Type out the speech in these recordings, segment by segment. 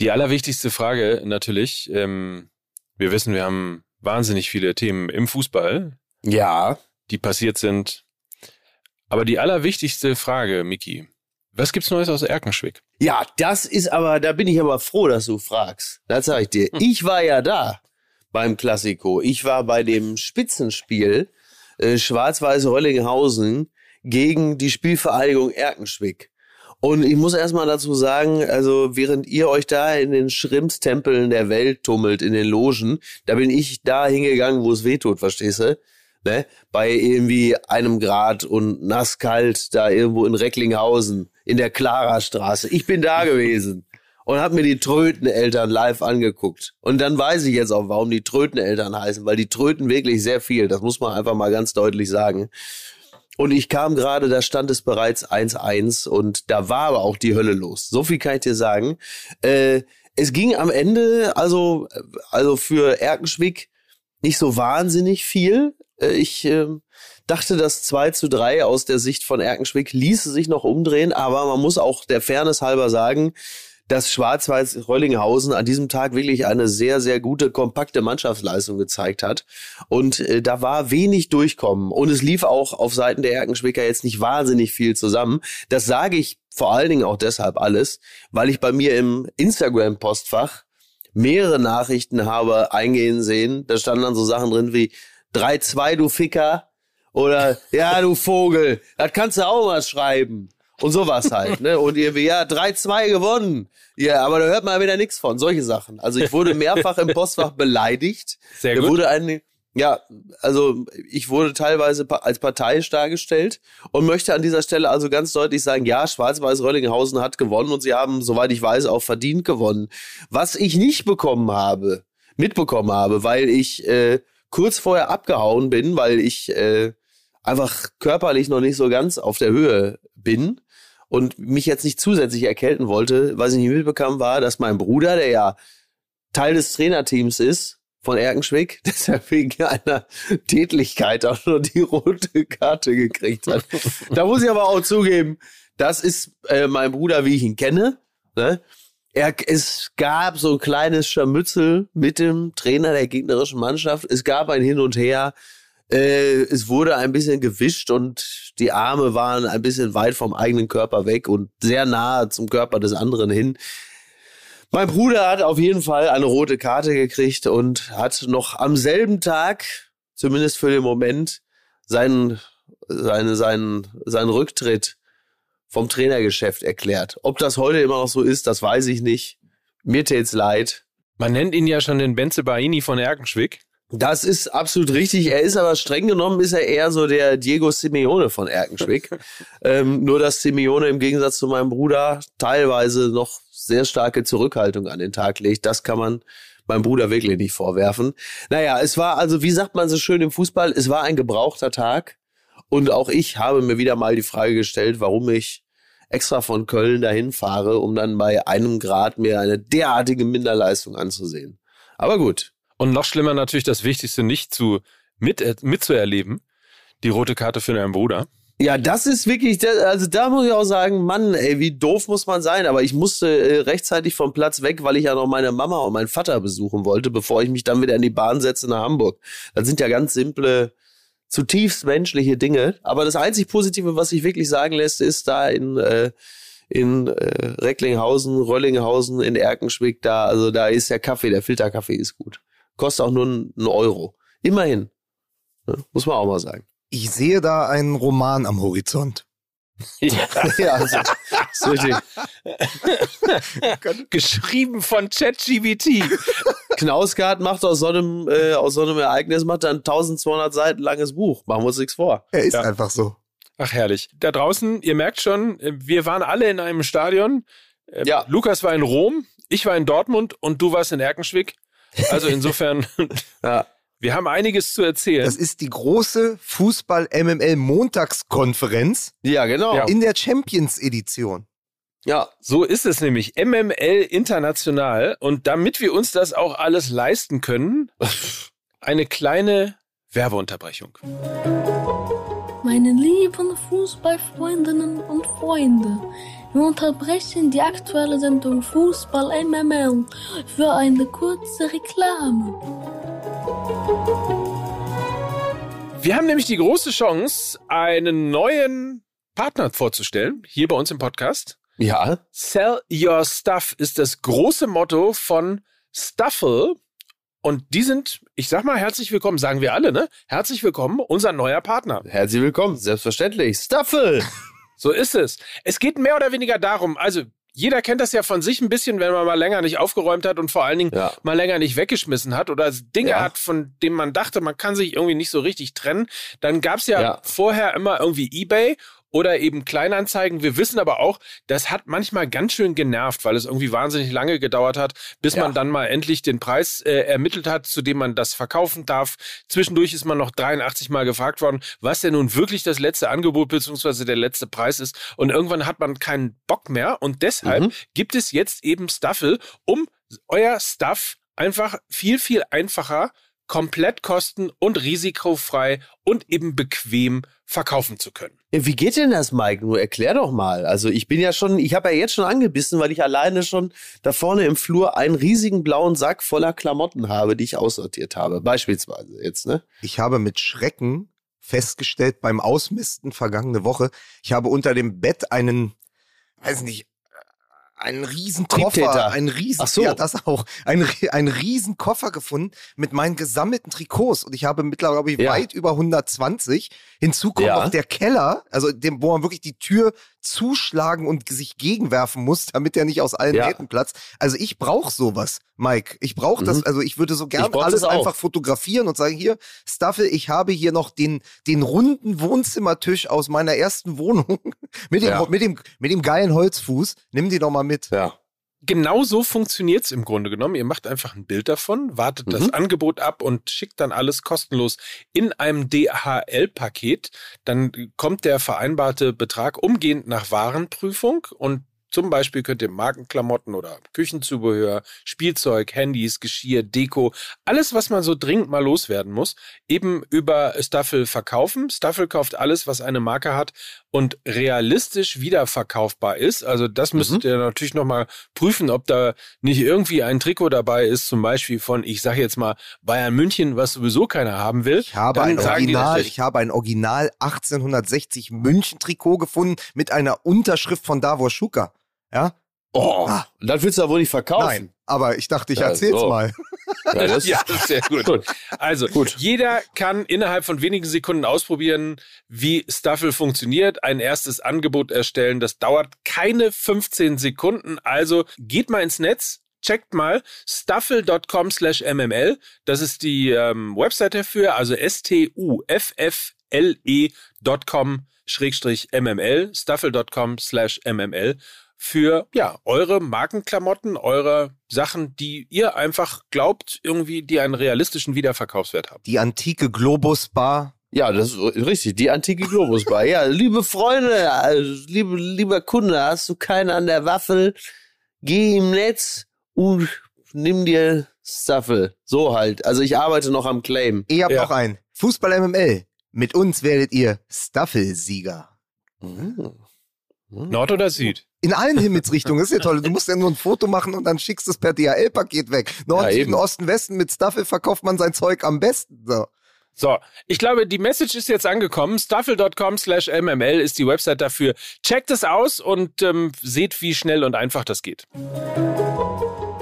Die allerwichtigste Frage natürlich, ähm, wir wissen, wir haben wahnsinnig viele Themen im Fußball. Ja. Die passiert sind. Aber die allerwichtigste Frage, Miki, was gibt's Neues aus Erkenschwick? Ja, das ist aber, da bin ich aber froh, dass du fragst. Das sag ich dir. Hm. Ich war ja da beim Klassiko. Ich war bei dem Spitzenspiel äh, Schwarz-Weiß Röllinghausen gegen die Spielvereinigung Erkenschwick. Und ich muss erstmal dazu sagen, also während ihr euch da in den Schrimpstempeln der Welt tummelt, in den Logen, da bin ich da hingegangen, wo es weh tut, verstehst du? Ne? Bei irgendwie einem Grad und nasskalt da irgendwo in Recklinghausen in der Klara-Straße. Ich bin da gewesen und habe mir die Tröteneltern live angeguckt. Und dann weiß ich jetzt auch, warum die Tröteneltern heißen, weil die tröten wirklich sehr viel. Das muss man einfach mal ganz deutlich sagen. Und ich kam gerade, da stand es bereits 1-1 und da war aber auch die Hölle los. So viel kann ich dir sagen. Äh, es ging am Ende, also, also für Erkenschwick nicht so wahnsinnig viel. Äh, ich äh, dachte, das 2 zu 3 aus der Sicht von Erkenschwick ließe sich noch umdrehen, aber man muss auch der Fairness halber sagen, dass Schwarz-Weiß Röllinghausen an diesem Tag wirklich eine sehr, sehr gute, kompakte Mannschaftsleistung gezeigt hat. Und äh, da war wenig Durchkommen. Und es lief auch auf Seiten der Erkenschwicker jetzt nicht wahnsinnig viel zusammen. Das sage ich vor allen Dingen auch deshalb alles, weil ich bei mir im Instagram-Postfach mehrere Nachrichten habe eingehen sehen. Da standen dann so Sachen drin wie 3-2, du Ficker. Oder, ja, du Vogel, das kannst du auch mal schreiben und sowas halt. Ne? Und irgendwie, ja, 3-2 gewonnen. Ja, aber da hört man wieder nichts von. Solche Sachen. Also ich wurde mehrfach im Postfach beleidigt. Sehr gut. Da wurde eine, ja, also ich wurde teilweise als parteiisch dargestellt und möchte an dieser Stelle also ganz deutlich sagen, ja, Schwarz-Weiß Röllinghausen hat gewonnen und sie haben, soweit ich weiß, auch verdient gewonnen. Was ich nicht bekommen habe, mitbekommen habe, weil ich äh, kurz vorher abgehauen bin, weil ich äh, einfach körperlich noch nicht so ganz auf der Höhe bin und mich jetzt nicht zusätzlich erkälten wollte, was ich nicht mitbekam, war, dass mein Bruder, der ja Teil des Trainerteams ist, von Erkenschwick, deshalb wegen einer Tätlichkeit auch nur die rote Karte gekriegt hat. da muss ich aber auch zugeben, das ist äh, mein Bruder, wie ich ihn kenne. Ne? Er, es gab so ein kleines Scharmützel mit dem Trainer der gegnerischen Mannschaft. Es gab ein Hin und Her. Äh, es wurde ein bisschen gewischt und die Arme waren ein bisschen weit vom eigenen Körper weg und sehr nah zum Körper des anderen hin. Mein Bruder hat auf jeden Fall eine rote Karte gekriegt und hat noch am selben Tag, zumindest für den Moment, seinen, seine, seinen, seinen Rücktritt vom Trainergeschäft erklärt. Ob das heute immer noch so ist, das weiß ich nicht. Mir tät's leid. Man nennt ihn ja schon den Benze Baini von Erkenschwick. Das ist absolut richtig. Er ist aber streng genommen, ist er eher so der Diego Simeone von Erkenschwick. ähm, nur, dass Simeone im Gegensatz zu meinem Bruder teilweise noch sehr starke Zurückhaltung an den Tag legt. Das kann man meinem Bruder wirklich nicht vorwerfen. Naja, es war also, wie sagt man so schön im Fußball, es war ein gebrauchter Tag. Und auch ich habe mir wieder mal die Frage gestellt, warum ich extra von Köln dahin fahre, um dann bei einem Grad mir eine derartige Minderleistung anzusehen. Aber gut, und noch schlimmer natürlich das Wichtigste nicht zu mit, äh, mitzuerleben. Die rote Karte für deinen Bruder. Ja, das ist wirklich, also da muss ich auch sagen, Mann, ey, wie doof muss man sein. Aber ich musste äh, rechtzeitig vom Platz weg, weil ich ja noch meine Mama und meinen Vater besuchen wollte, bevor ich mich dann wieder in die Bahn setze nach Hamburg. Das sind ja ganz simple, zutiefst menschliche Dinge. Aber das einzig Positive, was sich wirklich sagen lässt, ist da in, äh, in äh, Recklinghausen, Röllinghausen, in Erkenschwick, da, also da ist der Kaffee, der Filterkaffee ist gut. Kostet auch nur einen Euro. Immerhin. Ne? Muss man auch mal sagen. Ich sehe da einen Roman am Horizont. Ja, ja also, ist richtig. Geschrieben von ChatGBT. Knausgard macht aus so einem, äh, aus so einem Ereignis macht er ein 1200 Seiten langes Buch. Machen wir uns nichts vor. Er ist ja. einfach so. Ach, herrlich. Da draußen, ihr merkt schon, wir waren alle in einem Stadion. Ähm, ja. Lukas war in Rom, ich war in Dortmund und du warst in Erkenschwick. Also insofern, ja. wir haben einiges zu erzählen. Das ist die große Fußball-MML-Montagskonferenz. Ja, genau. In der Champions-Edition. Ja, so ist es nämlich. MML international. Und damit wir uns das auch alles leisten können, eine kleine Werbeunterbrechung. Meine lieben Fußballfreundinnen und Freunde. Wir unterbrechen die aktuelle Sendung Fußball MML für eine kurze Reklame. Wir haben nämlich die große Chance, einen neuen Partner vorzustellen, hier bei uns im Podcast. Ja. Sell Your Stuff ist das große Motto von Stuffle. Und die sind, ich sag mal, herzlich willkommen, sagen wir alle, ne? Herzlich willkommen, unser neuer Partner. Herzlich willkommen, selbstverständlich. Stuffle! So ist es. Es geht mehr oder weniger darum, also jeder kennt das ja von sich ein bisschen, wenn man mal länger nicht aufgeräumt hat und vor allen Dingen ja. mal länger nicht weggeschmissen hat oder Dinge ja. hat, von denen man dachte, man kann sich irgendwie nicht so richtig trennen. Dann gab's ja, ja. vorher immer irgendwie Ebay oder eben Kleinanzeigen. Wir wissen aber auch, das hat manchmal ganz schön genervt, weil es irgendwie wahnsinnig lange gedauert hat, bis ja. man dann mal endlich den Preis äh, ermittelt hat, zu dem man das verkaufen darf. Zwischendurch ist man noch 83 Mal gefragt worden, was denn nun wirklich das letzte Angebot bzw. der letzte Preis ist. Und irgendwann hat man keinen Bock mehr und deshalb mhm. gibt es jetzt eben Staffel, um euer Stuff einfach viel, viel einfacher komplett kosten- und risikofrei und eben bequem verkaufen zu können. Wie geht denn das, Mike? Nur erklär doch mal. Also ich bin ja schon, ich habe ja jetzt schon angebissen, weil ich alleine schon da vorne im Flur einen riesigen blauen Sack voller Klamotten habe, die ich aussortiert habe. Beispielsweise jetzt, ne? Ich habe mit Schrecken festgestellt beim Ausmisten vergangene Woche, ich habe unter dem Bett einen, weiß nicht, einen riesen Koffer, einen riesen, Ach so. ja, das auch, einen, einen riesen Koffer gefunden mit meinen gesammelten Trikots und ich habe mittlerweile, glaube ich, ja. weit über 120. Hinzu kommt ja. noch der Keller, also dem, wo man wirklich die Tür zuschlagen und sich gegenwerfen muss, damit er nicht aus allen ja. Nähten platzt. Also ich brauche sowas, Mike. Ich brauche mhm. das, also ich würde so gerne alles einfach fotografieren und sagen, hier, Staffel, ich habe hier noch den, den runden Wohnzimmertisch aus meiner ersten Wohnung mit dem, mit dem, mit dem geilen Holzfuß. Nimm die doch mal mit. Ja genau so funktioniert es im Grunde genommen. Ihr macht einfach ein Bild davon, wartet mhm. das Angebot ab und schickt dann alles kostenlos in einem DHL-Paket. Dann kommt der vereinbarte Betrag umgehend nach Warenprüfung und zum Beispiel könnt ihr Markenklamotten oder Küchenzubehör, Spielzeug, Handys, Geschirr, Deko, alles, was man so dringend mal loswerden muss, eben über Staffel verkaufen. Staffel kauft alles, was eine Marke hat und realistisch wiederverkaufbar ist. Also das mhm. müsst ihr natürlich nochmal prüfen, ob da nicht irgendwie ein Trikot dabei ist, zum Beispiel von, ich sage jetzt mal, Bayern München, was sowieso keiner haben will. Ich habe ein Original, ich habe ein Original 1860 München Trikot gefunden mit einer Unterschrift von Davor Schuka. Ja? Oh, ah. das willst du ja wohl nicht verkaufen. Nein, aber ich dachte, ich ja, erzähl's so. mal. Ja, das, ja, ist sehr gut. gut. Also, gut. jeder kann innerhalb von wenigen Sekunden ausprobieren, wie Staffel funktioniert, ein erstes Angebot erstellen. Das dauert keine 15 Sekunden. Also, geht mal ins Netz, checkt mal staffel.com slash mml. Das ist die ähm, Website dafür, also s-t-u-f-f-l-e.com schrägstrich mml, staffel.com slash mml für ja eure Markenklamotten, eure Sachen, die ihr einfach glaubt, irgendwie, die einen realistischen Wiederverkaufswert haben. Die antike Globus Bar. Ja, das ist richtig, die antike Globus Bar. ja, liebe Freunde, also, liebe, lieber Kunde, hast du keinen an der Waffel? Geh im Netz und nimm dir Staffel. So halt. Also ich arbeite noch am Claim. Ihr habt ja. noch einen. Fußball MML. Mit uns werdet ihr Staffelsieger. Mhm. Nord oder Süd? In allen Himmelsrichtungen, das ist ja toll. Du musst ja nur ein Foto machen und dann schickst du es per DHL-Paket weg. Nord, ja, Süden, Osten, Westen, mit Staffel verkauft man sein Zeug am besten. So. So, ich glaube, die Message ist jetzt angekommen. Staffel.com slash mml ist die Website dafür. Checkt es aus und ähm, seht, wie schnell und einfach das geht.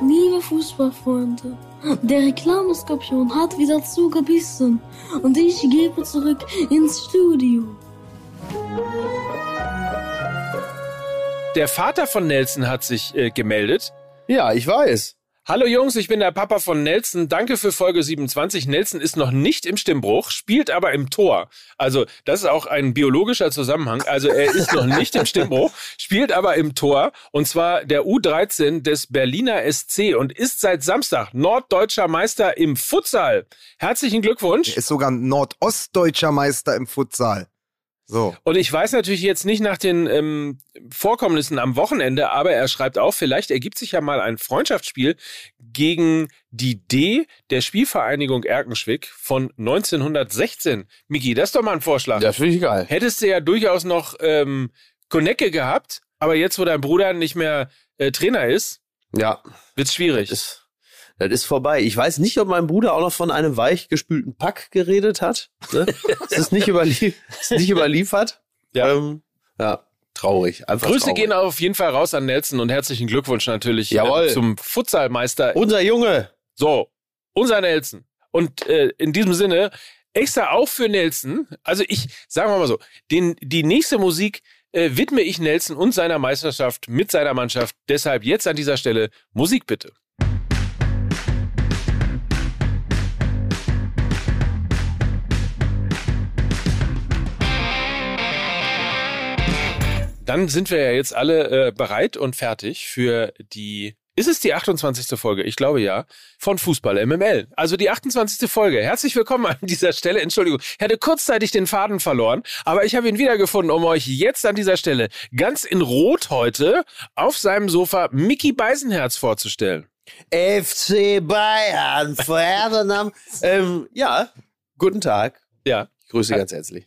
Liebe Fußballfreunde, der Reklameskorpion hat wieder zugebissen und ich gebe zurück ins Studio. Der Vater von Nelson hat sich äh, gemeldet. Ja, ich weiß. Hallo Jungs, ich bin der Papa von Nelson. Danke für Folge 27. Nelson ist noch nicht im Stimmbruch, spielt aber im Tor. Also, das ist auch ein biologischer Zusammenhang. Also, er ist noch nicht im Stimmbruch, spielt aber im Tor. Und zwar der U13 des Berliner SC und ist seit Samstag norddeutscher Meister im Futsal. Herzlichen Glückwunsch. Er ist sogar nordostdeutscher Meister im Futsal. So. Und ich weiß natürlich jetzt nicht nach den ähm, Vorkommnissen am Wochenende, aber er schreibt auch, vielleicht ergibt sich ja mal ein Freundschaftsspiel gegen die D der Spielvereinigung Erkenschwick von 1916. Miki, das ist doch mal ein Vorschlag. Das finde ich geil. Hättest du ja durchaus noch ähm, Konecke gehabt, aber jetzt, wo dein Bruder nicht mehr äh, Trainer ist, ja. wird's schwierig. Das das ist vorbei. Ich weiß nicht, ob mein Bruder auch noch von einem weichgespülten Pack geredet hat. Ne? es ist nicht, überlie ist nicht überliefert. Ja. Ähm, ja, traurig. Einfach Grüße traurig. gehen auf jeden Fall raus an Nelson und herzlichen Glückwunsch natürlich äh, Jawohl. zum Futsalmeister. Unser Junge. So, unser Nelson. Und äh, in diesem Sinne, extra auch für Nelson, also ich, sagen wir mal so, den, die nächste Musik äh, widme ich Nelson und seiner Meisterschaft mit seiner Mannschaft. Deshalb jetzt an dieser Stelle Musik bitte. Dann sind wir ja jetzt alle äh, bereit und fertig für die ist es die 28. Folge? Ich glaube ja. Von Fußball MML. Also die 28. Folge. Herzlich willkommen an dieser Stelle. Entschuldigung, ich hatte kurzzeitig den Faden verloren, aber ich habe ihn wiedergefunden, um euch jetzt an dieser Stelle ganz in Rot heute auf seinem Sofa Mickey Beisenherz vorzustellen. FC Bayern, Vorhernamen. ähm, ja, guten Tag. Ja. Ich grüße ganz herzlich.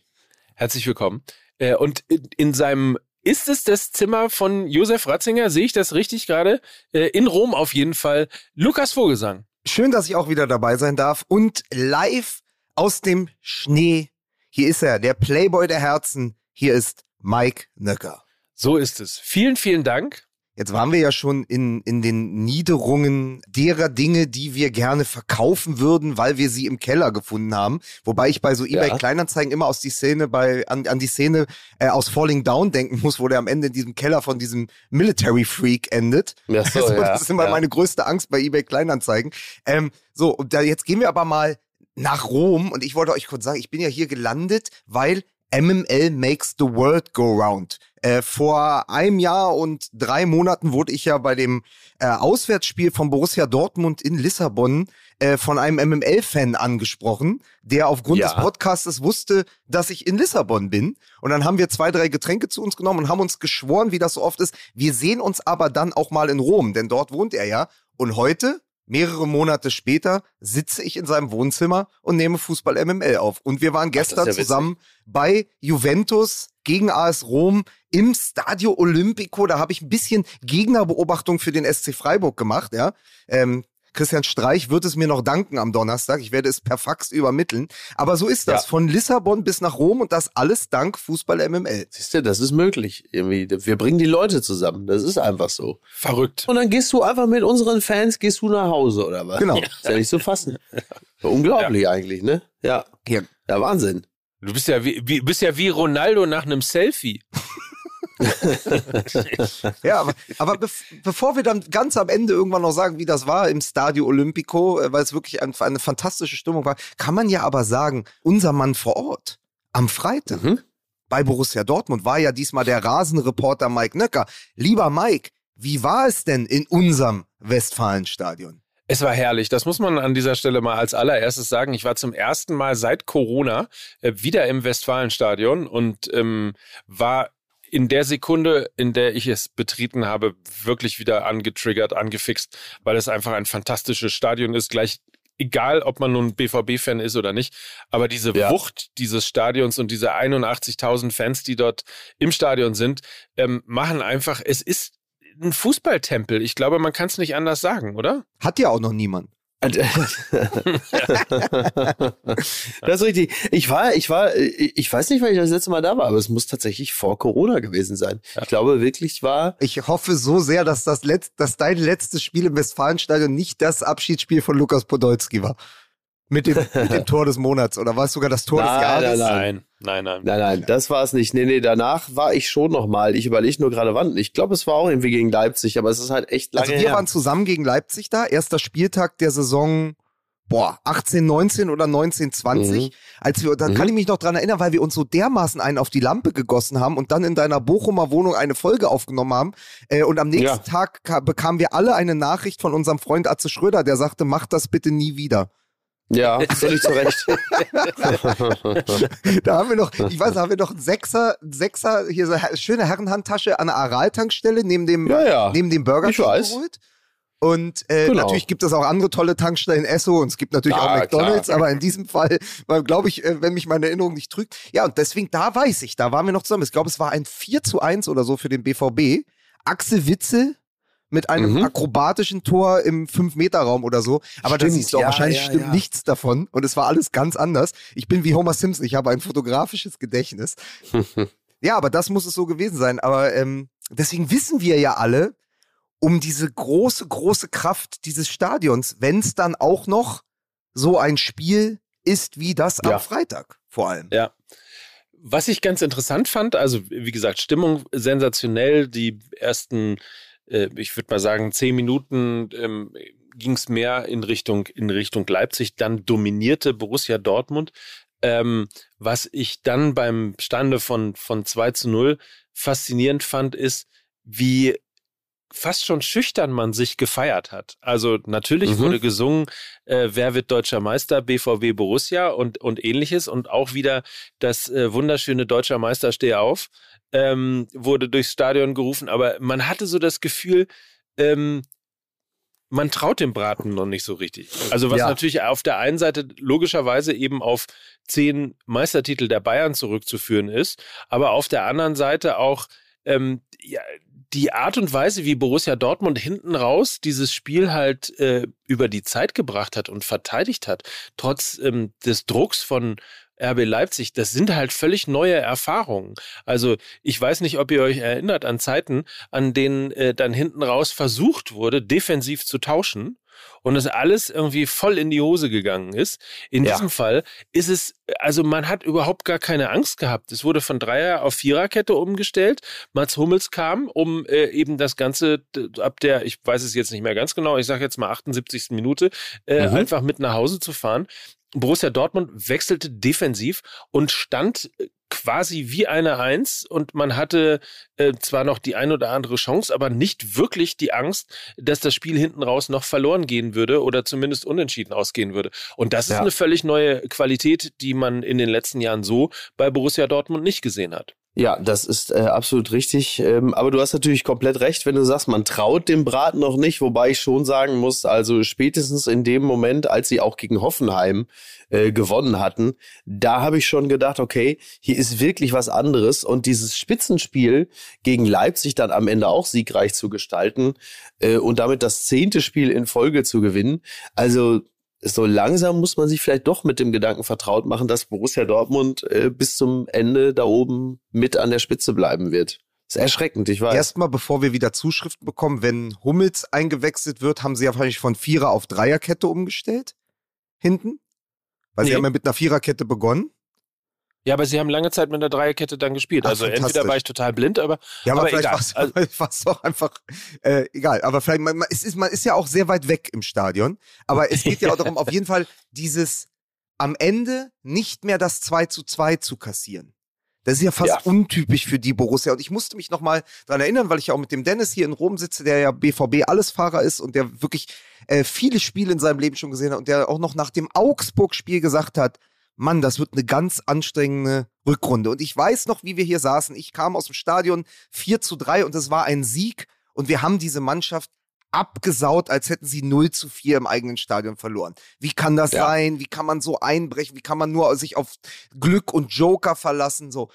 Herzlich willkommen. Äh, und in seinem ist es das Zimmer von Josef Ratzinger? Sehe ich das richtig gerade? Äh, in Rom auf jeden Fall. Lukas Vogelsang. Schön, dass ich auch wieder dabei sein darf. Und live aus dem Schnee. Hier ist er, der Playboy der Herzen. Hier ist Mike Nöcker. So ist es. Vielen, vielen Dank. Jetzt waren wir ja schon in, in den Niederungen derer Dinge, die wir gerne verkaufen würden, weil wir sie im Keller gefunden haben. Wobei ich bei so eBay Kleinanzeigen immer aus die Szene bei, an, an die Szene äh, aus Falling Down denken muss, wo der am Ende in diesem Keller von diesem Military Freak endet. Ja, so, also, das ist immer ja. meine größte Angst bei eBay Kleinanzeigen. Ähm, so, und da, jetzt gehen wir aber mal nach Rom und ich wollte euch kurz sagen, ich bin ja hier gelandet, weil MML makes the world go round. Äh, vor einem Jahr und drei Monaten wurde ich ja bei dem äh, Auswärtsspiel von Borussia Dortmund in Lissabon äh, von einem MML-Fan angesprochen, der aufgrund ja. des Podcastes wusste, dass ich in Lissabon bin. Und dann haben wir zwei, drei Getränke zu uns genommen und haben uns geschworen, wie das so oft ist. Wir sehen uns aber dann auch mal in Rom, denn dort wohnt er ja. Und heute Mehrere Monate später sitze ich in seinem Wohnzimmer und nehme Fußball MML auf. Und wir waren gestern ja zusammen bei Juventus gegen AS Rom im Stadio Olimpico. Da habe ich ein bisschen Gegnerbeobachtung für den SC Freiburg gemacht. Ja, ähm, Christian Streich wird es mir noch danken am Donnerstag. Ich werde es per Fax übermitteln. Aber so ist das. Ja. Von Lissabon bis nach Rom und das alles dank Fußball MML. Siehst du, das ist möglich. Irgendwie. Wir bringen die Leute zusammen. Das ist einfach so. Verrückt. Und dann gehst du einfach mit unseren Fans, gehst du nach Hause oder was? Genau. Ist ja nicht zu fassen. Unglaublich ja. eigentlich, ne? Ja. ja. Ja, Wahnsinn. Du bist ja wie, wie, bist ja wie Ronaldo nach einem Selfie. ja, aber, aber be bevor wir dann ganz am Ende irgendwann noch sagen, wie das war im Stadio Olimpico, äh, weil es wirklich ein, eine fantastische Stimmung war, kann man ja aber sagen, unser Mann vor Ort am Freitag mhm. bei Borussia Dortmund war ja diesmal der Rasenreporter Mike Nöcker. Lieber Mike, wie war es denn in unserem Westfalenstadion? Es war herrlich. Das muss man an dieser Stelle mal als allererstes sagen. Ich war zum ersten Mal seit Corona äh, wieder im Westfalenstadion und ähm, war in der Sekunde, in der ich es betreten habe, wirklich wieder angetriggert, angefixt, weil es einfach ein fantastisches Stadion ist, gleich egal, ob man nun BVB-Fan ist oder nicht, aber diese ja. Wucht dieses Stadions und diese 81.000 Fans, die dort im Stadion sind, ähm, machen einfach, es ist ein Fußballtempel. Ich glaube, man kann es nicht anders sagen, oder? Hat ja auch noch niemand. das ist richtig. Ich war, ich war, ich weiß nicht, wann ich das letzte Mal da war, aber es muss tatsächlich vor Corona gewesen sein. Ja. Ich glaube wirklich war. Ich hoffe so sehr, dass das letzte, dass dein letztes Spiel im Westfalenstadion nicht das Abschiedsspiel von Lukas Podolski war. Mit dem, mit dem Tor des Monats oder war es sogar das Tor nein, des Jahres? Nein, nein, nein. Nein, nein, das war es nicht. Nee, nee, danach war ich schon nochmal. Ich überlege nur gerade wann. Ich glaube, es war auch irgendwie gegen Leipzig, aber es ist halt echt lange Also wir her. waren zusammen gegen Leipzig da. Erster Spieltag der Saison, boah, 18, 19 oder 19, 20. Mhm. Als wir, dann mhm. kann ich mich noch dran erinnern, weil wir uns so dermaßen einen auf die Lampe gegossen haben und dann in deiner Bochumer Wohnung eine Folge aufgenommen haben. Äh, und am nächsten ja. Tag bekamen wir alle eine Nachricht von unserem Freund Atze Schröder, der sagte, mach das bitte nie wieder. Ja, völlig zu Recht. da haben wir noch, ich weiß, da haben wir noch einen Sechser, Sechser, hier so eine schöne Herrenhandtasche an der Aral-Tankstelle neben dem, ja, ja. neben dem Burger ich weiß. geholt. Und äh, genau. natürlich gibt es auch andere tolle Tankstellen, Esso und es gibt natürlich ja, auch McDonalds, klar. aber in diesem Fall, glaube ich, äh, wenn mich meine Erinnerung nicht trügt. Ja, und deswegen, da weiß ich, da waren wir noch zusammen. Ich glaube, es war ein 4 zu 1 oder so für den BVB. Axel Witze mit einem mhm. akrobatischen Tor im 5-Meter-Raum oder so. Aber stimmt, da siehst du auch, ja, wahrscheinlich ja, stimmt ja. nichts davon. Und es war alles ganz anders. Ich bin wie Homer Simpson, ich habe ein fotografisches Gedächtnis. ja, aber das muss es so gewesen sein. Aber ähm, deswegen wissen wir ja alle, um diese große, große Kraft dieses Stadions, wenn es dann auch noch so ein Spiel ist wie das am Freitag vor allem. Ja. Was ich ganz interessant fand, also wie gesagt, Stimmung sensationell, die ersten, äh, ich würde mal sagen, zehn Minuten ähm, ging es mehr in Richtung, in Richtung Leipzig, dann dominierte Borussia Dortmund. Ähm, was ich dann beim Stande von, von 2 zu 0 faszinierend fand, ist, wie fast schon schüchtern man sich gefeiert hat. Also natürlich mhm. wurde gesungen, äh, wer wird deutscher Meister, BVB Borussia und, und ähnliches und auch wieder das äh, wunderschöne deutscher Meister Steh auf ähm, wurde durchs Stadion gerufen, aber man hatte so das Gefühl, ähm, man traut dem Braten noch nicht so richtig. Also was ja. natürlich auf der einen Seite logischerweise eben auf zehn Meistertitel der Bayern zurückzuführen ist, aber auf der anderen Seite auch ähm, ja, die Art und Weise, wie Borussia Dortmund hinten raus dieses Spiel halt äh, über die Zeit gebracht hat und verteidigt hat, trotz ähm, des Drucks von RB Leipzig, das sind halt völlig neue Erfahrungen. Also ich weiß nicht, ob ihr euch erinnert an Zeiten, an denen äh, dann hinten raus versucht wurde, defensiv zu tauschen und es alles irgendwie voll in die Hose gegangen ist. In ja. diesem Fall ist es, also man hat überhaupt gar keine Angst gehabt. Es wurde von Dreier auf Viererkette umgestellt. Mats Hummels kam, um äh, eben das Ganze ab der, ich weiß es jetzt nicht mehr ganz genau, ich sage jetzt mal 78. Minute, äh, mhm. einfach mit nach Hause zu fahren. Borussia Dortmund wechselte defensiv und stand äh, quasi wie eine Eins und man hatte äh, zwar noch die ein oder andere Chance, aber nicht wirklich die Angst, dass das Spiel hinten raus noch verloren gehen würde oder zumindest unentschieden ausgehen würde. Und das ist ja. eine völlig neue Qualität, die man in den letzten Jahren so bei Borussia Dortmund nicht gesehen hat. Ja, das ist äh, absolut richtig. Ähm, aber du hast natürlich komplett recht, wenn du sagst, man traut dem Braten noch nicht, wobei ich schon sagen muss, also spätestens in dem Moment, als sie auch gegen Hoffenheim äh, gewonnen hatten, da habe ich schon gedacht, okay, hier ist wirklich was anderes. Und dieses Spitzenspiel gegen Leipzig dann am Ende auch siegreich zu gestalten äh, und damit das zehnte Spiel in Folge zu gewinnen. Also so langsam muss man sich vielleicht doch mit dem Gedanken vertraut machen, dass Borussia Dortmund äh, bis zum Ende da oben mit an der Spitze bleiben wird. ist erschreckend, ich weiß. Erstmal, bevor wir wieder Zuschriften bekommen, wenn Hummels eingewechselt wird, haben sie ja wahrscheinlich von Vierer auf Dreierkette umgestellt. Hinten. Weil nee. sie haben ja mit einer Viererkette begonnen. Ja, aber sie haben lange Zeit mit der Dreierkette dann gespielt. Ach, also entweder war ich total blind, aber, ja, aber, aber vielleicht war es also, doch einfach äh, egal. Aber vielleicht, man, man, ist, man ist ja auch sehr weit weg im Stadion. Aber es geht ja auch darum, auf jeden Fall dieses am Ende nicht mehr das 2 zu 2 zu kassieren. Das ist ja fast ja. untypisch für die Borussia. Und ich musste mich nochmal dran erinnern, weil ich ja auch mit dem Dennis hier in Rom sitze, der ja BVB-Allesfahrer ist und der wirklich äh, viele Spiele in seinem Leben schon gesehen hat und der auch noch nach dem Augsburg-Spiel gesagt hat, Mann, das wird eine ganz anstrengende Rückrunde. Und ich weiß noch, wie wir hier saßen. Ich kam aus dem Stadion 4 zu 3 und es war ein Sieg. Und wir haben diese Mannschaft abgesaut, als hätten sie 0 zu 4 im eigenen Stadion verloren. Wie kann das ja. sein? Wie kann man so einbrechen? Wie kann man nur sich auf Glück und Joker verlassen? So.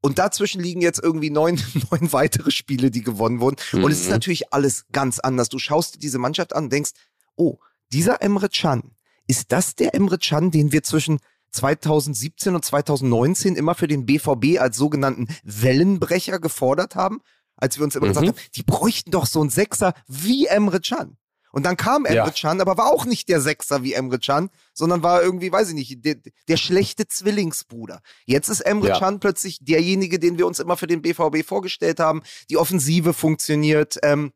Und dazwischen liegen jetzt irgendwie neun, neun weitere Spiele, die gewonnen wurden. Mhm. Und es ist mhm. natürlich alles ganz anders. Du schaust dir diese Mannschaft an und denkst, oh, dieser Emre Can, ist das der Emre Can, den wir zwischen 2017 und 2019 immer für den BVB als sogenannten Wellenbrecher gefordert haben, als wir uns immer mhm. gesagt haben, die bräuchten doch so einen Sechser wie Emre Can. Und dann kam Emre ja. Can, aber war auch nicht der Sechser wie Emre Can, sondern war irgendwie, weiß ich nicht, der, der schlechte Zwillingsbruder. Jetzt ist Emre ja. Can plötzlich derjenige, den wir uns immer für den BVB vorgestellt haben. Die Offensive funktioniert, ähm,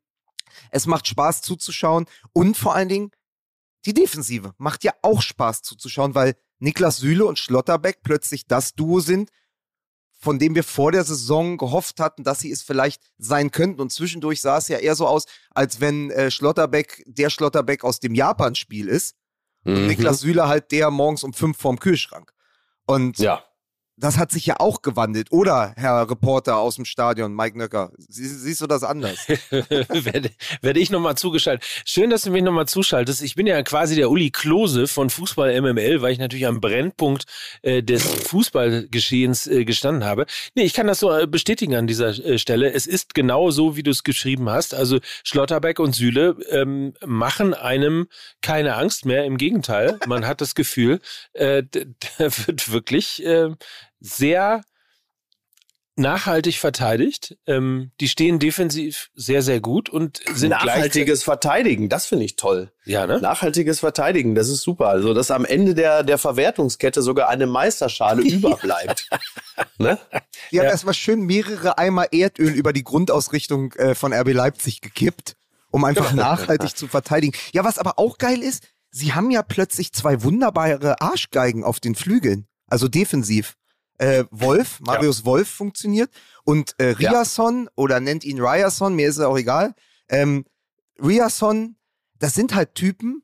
es macht Spaß zuzuschauen und vor allen Dingen die Defensive macht ja auch Spaß zuzuschauen, weil Niklas Süle und Schlotterbeck plötzlich das Duo sind, von dem wir vor der Saison gehofft hatten, dass sie es vielleicht sein könnten. Und zwischendurch sah es ja eher so aus, als wenn äh, Schlotterbeck der Schlotterbeck aus dem Japan-Spiel ist. Und mhm. Niklas Süle halt der morgens um fünf vorm Kühlschrank. Und ja das hat sich ja auch gewandelt, oder, Herr Reporter aus dem Stadion, Mike Nöcker? Sie, siehst du das anders? werde, werde ich nochmal zugeschaltet. Schön, dass du mich nochmal zuschaltest. Ich bin ja quasi der Uli Klose von Fußball MML, weil ich natürlich am Brennpunkt äh, des Fußballgeschehens äh, gestanden habe. Nee, ich kann das so äh, bestätigen an dieser äh, Stelle. Es ist genau so, wie du es geschrieben hast. Also Schlotterbeck und Süle ähm, machen einem keine Angst mehr. Im Gegenteil, man hat das Gefühl, äh, da wird wirklich äh, sehr nachhaltig verteidigt. Ähm, die stehen defensiv sehr, sehr gut und sind Nachhaltiges Verteidigen, das finde ich toll. Ja, ne? Nachhaltiges Verteidigen, das ist super. Also, dass am Ende der, der Verwertungskette sogar eine Meisterschale überbleibt. ne? Die haben ja. erstmal schön mehrere Eimer Erdöl über die Grundausrichtung äh, von RB Leipzig gekippt, um einfach nachhaltig zu verteidigen. Ja, was aber auch geil ist, sie haben ja plötzlich zwei wunderbare Arschgeigen auf den Flügeln. Also defensiv äh, Wolf, Marius ja. Wolf funktioniert und äh, Riason ja. oder nennt ihn Riason, mir ist es auch egal. Ähm, Riason, das sind halt Typen,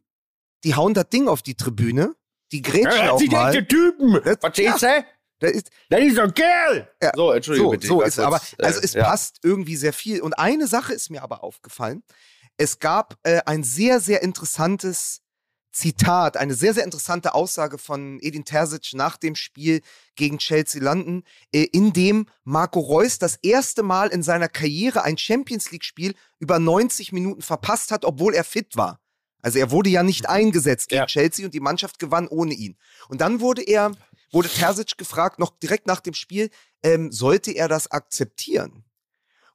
die hauen das Ding auf die Tribüne, die grätschen ja, auch mal. Die Typen, verstehst du? Das ist, das ist ein Kerl! Ja, so, Entschuldigung so, bitte. So ist, aber, also es ja. passt irgendwie sehr viel. Und eine Sache ist mir aber aufgefallen. Es gab äh, ein sehr, sehr interessantes Zitat, eine sehr, sehr interessante Aussage von Edin Terzic nach dem Spiel gegen Chelsea London, äh, in dem Marco Reus das erste Mal in seiner Karriere ein Champions League-Spiel über 90 Minuten verpasst hat, obwohl er fit war. Also er wurde ja nicht eingesetzt gegen ja. Chelsea und die Mannschaft gewann ohne ihn. Und dann wurde er, wurde Terzic gefragt, noch direkt nach dem Spiel, ähm, sollte er das akzeptieren?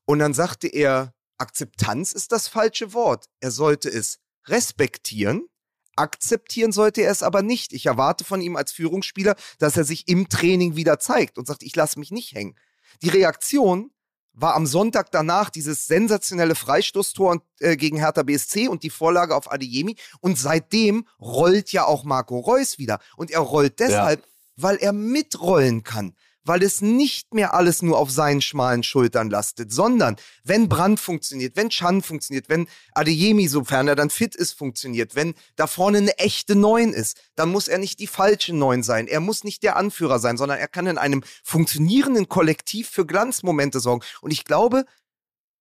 Und dann sagte er, Akzeptanz ist das falsche Wort. Er sollte es respektieren Akzeptieren sollte er es aber nicht. Ich erwarte von ihm als Führungsspieler, dass er sich im Training wieder zeigt und sagt, ich lasse mich nicht hängen. Die Reaktion war am Sonntag danach dieses sensationelle Freistoßtor äh, gegen Hertha BSC und die Vorlage auf Adeyemi. Und seitdem rollt ja auch Marco Reus wieder. Und er rollt deshalb, ja. weil er mitrollen kann weil es nicht mehr alles nur auf seinen schmalen Schultern lastet, sondern wenn Brand funktioniert, wenn Chan funktioniert, wenn Adeyemi, sofern er dann fit ist, funktioniert, wenn da vorne eine echte Neun ist, dann muss er nicht die falsche Neun sein. Er muss nicht der Anführer sein, sondern er kann in einem funktionierenden Kollektiv für Glanzmomente sorgen. Und ich glaube,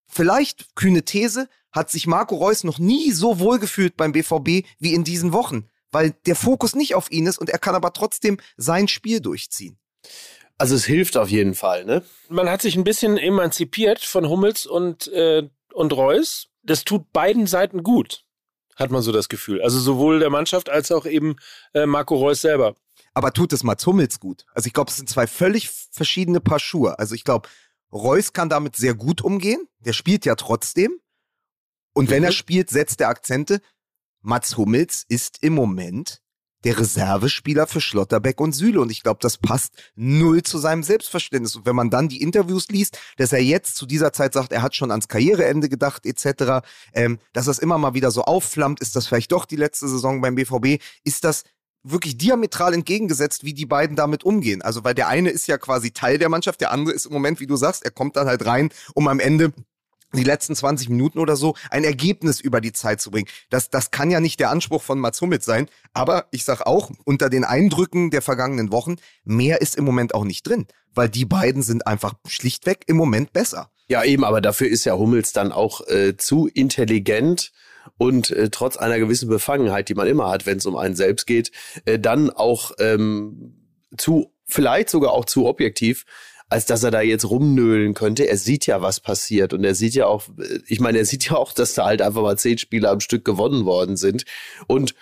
vielleicht, kühne These, hat sich Marco Reus noch nie so wohl gefühlt beim BVB wie in diesen Wochen, weil der Fokus nicht auf ihn ist und er kann aber trotzdem sein Spiel durchziehen. Also es hilft auf jeden Fall, ne? Man hat sich ein bisschen emanzipiert von Hummels und, äh, und Reus. Das tut beiden Seiten gut, hat man so das Gefühl. Also sowohl der Mannschaft als auch eben äh, Marco Reus selber. Aber tut es Mats Hummels gut? Also ich glaube, es sind zwei völlig verschiedene Paar Schuhe. Also ich glaube, Reus kann damit sehr gut umgehen. Der spielt ja trotzdem. Und wenn mhm. er spielt, setzt er Akzente. Mats Hummels ist im Moment der Reservespieler für Schlotterbeck und Süle. Und ich glaube, das passt null zu seinem Selbstverständnis. Und wenn man dann die Interviews liest, dass er jetzt zu dieser Zeit sagt, er hat schon ans Karriereende gedacht, etc., ähm, dass das immer mal wieder so aufflammt, ist das vielleicht doch die letzte Saison beim BVB, ist das wirklich diametral entgegengesetzt, wie die beiden damit umgehen. Also, weil der eine ist ja quasi Teil der Mannschaft, der andere ist im Moment, wie du sagst, er kommt dann halt rein, um am Ende die letzten 20 Minuten oder so ein Ergebnis über die Zeit zu bringen. Das, das kann ja nicht der Anspruch von Mats Hummels sein. Aber ich sag auch, unter den Eindrücken der vergangenen Wochen, mehr ist im Moment auch nicht drin. Weil die beiden sind einfach schlichtweg im Moment besser. Ja, eben, aber dafür ist ja Hummels dann auch äh, zu intelligent und äh, trotz einer gewissen Befangenheit, die man immer hat, wenn es um einen selbst geht, äh, dann auch ähm, zu, vielleicht sogar auch zu objektiv, als dass er da jetzt rumnöhlen könnte. Er sieht ja, was passiert und er sieht ja auch, ich meine, er sieht ja auch, dass da halt einfach mal zehn Spiele am Stück gewonnen worden sind und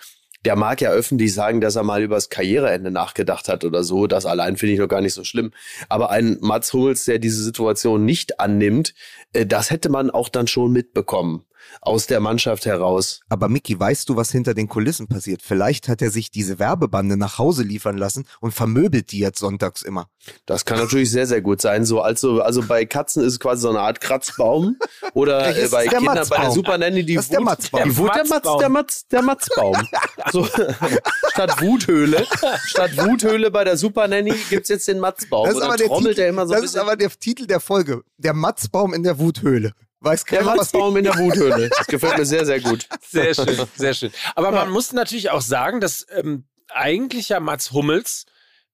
der mag ja öffentlich sagen, dass er mal übers Karriereende nachgedacht hat oder so. Das allein finde ich noch gar nicht so schlimm. Aber ein Mats Hummels, der diese Situation nicht annimmt, äh, das hätte man auch dann schon mitbekommen aus der Mannschaft heraus. Aber Mickey, weißt du, was hinter den Kulissen passiert? Vielleicht hat er sich diese Werbebande nach Hause liefern lassen und vermöbelt die jetzt sonntags immer. Das kann natürlich sehr, sehr gut sein. So, also, also bei Katzen ist es quasi so eine Art Kratzbaum. Oder äh, bei Kindern Matzbaum. bei der Super Nanny die das Wut, der Matzbaum. Die Wut, der, Matz, der, Matz, der Matzbaum. so, statt Wuthöhle, statt Wuthöhle bei der Super Nanny gibt's jetzt den Matzbaum. Das ist, aber der, Titel, immer so das ist aber der Titel der Folge. Der Matzbaum in der Wuthöhle. Weiß keiner, der Matzbaum in der Wuthöhle. Das gefällt mir sehr, sehr gut. Sehr schön, sehr schön. Aber man muss natürlich auch sagen, dass ähm, eigentlich ja Mats Hummels,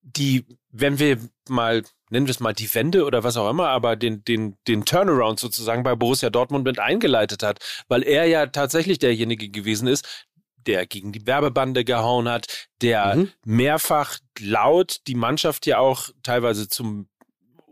die, wenn wir mal nennen wir es mal die Wende oder was auch immer, aber den, den, den Turnaround sozusagen bei Borussia Dortmund mit eingeleitet hat, weil er ja tatsächlich derjenige gewesen ist, der gegen die Werbebande gehauen hat, der mhm. mehrfach laut die Mannschaft ja auch teilweise zum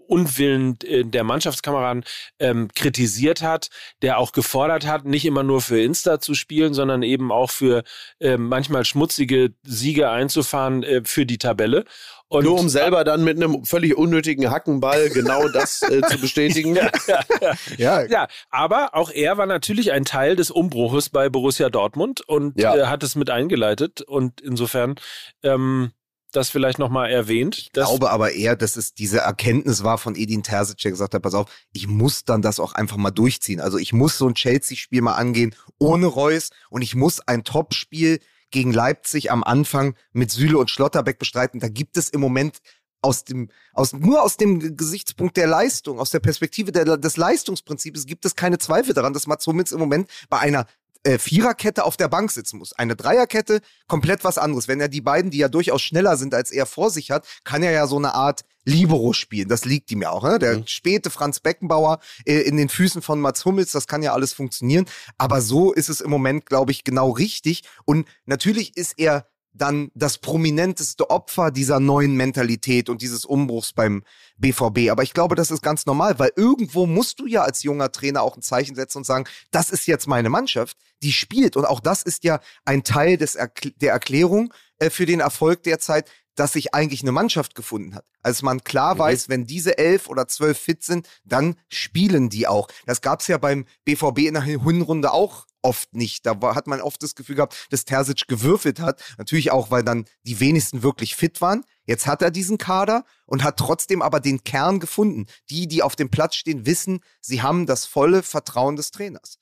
Unwillen äh, der Mannschaftskameraden ähm, kritisiert hat, der auch gefordert hat, nicht immer nur für Insta zu spielen, sondern eben auch für äh, manchmal schmutzige Siege einzufahren äh, für die Tabelle. Und Nur um selber dann mit einem völlig unnötigen Hackenball genau das äh, zu bestätigen. ja, ja, ja. ja, aber auch er war natürlich ein Teil des Umbruches bei Borussia Dortmund und ja. äh, hat es mit eingeleitet. Und insofern ähm, das vielleicht nochmal erwähnt. Ich glaube aber eher, dass es diese Erkenntnis war von Edin Terzic, der gesagt hat, pass auf, ich muss dann das auch einfach mal durchziehen. Also ich muss so ein Chelsea-Spiel mal angehen ohne Reus und ich muss ein Top-Spiel gegen Leipzig am Anfang mit Süle und Schlotterbeck bestreiten. Da gibt es im Moment aus dem, aus, nur aus dem Gesichtspunkt der Leistung, aus der Perspektive der, des Leistungsprinzips gibt es keine Zweifel daran, dass Mats Hummels im Moment bei einer äh, Viererkette auf der Bank sitzen muss. Eine Dreierkette, komplett was anderes. Wenn er die beiden, die ja durchaus schneller sind, als er vor sich hat, kann er ja so eine Art Libero spielen. Das liegt ihm ja auch. Ne? Der mhm. späte Franz Beckenbauer äh, in den Füßen von Mats Hummels, das kann ja alles funktionieren. Aber so ist es im Moment, glaube ich, genau richtig. Und natürlich ist er dann das prominenteste Opfer dieser neuen Mentalität und dieses Umbruchs beim BVB. Aber ich glaube, das ist ganz normal, weil irgendwo musst du ja als junger Trainer auch ein Zeichen setzen und sagen, das ist jetzt meine Mannschaft, die spielt. Und auch das ist ja ein Teil des Erkl der Erklärung äh, für den Erfolg derzeit, dass sich eigentlich eine Mannschaft gefunden hat. Als man klar mhm. weiß, wenn diese elf oder zwölf fit sind, dann spielen die auch. Das gab es ja beim BVB in der Hinrunde auch oft nicht. Da war, hat man oft das Gefühl gehabt, dass Terzic gewürfelt hat. Natürlich auch, weil dann die wenigsten wirklich fit waren. Jetzt hat er diesen Kader und hat trotzdem aber den Kern gefunden. Die, die auf dem Platz stehen, wissen, sie haben das volle Vertrauen des Trainers.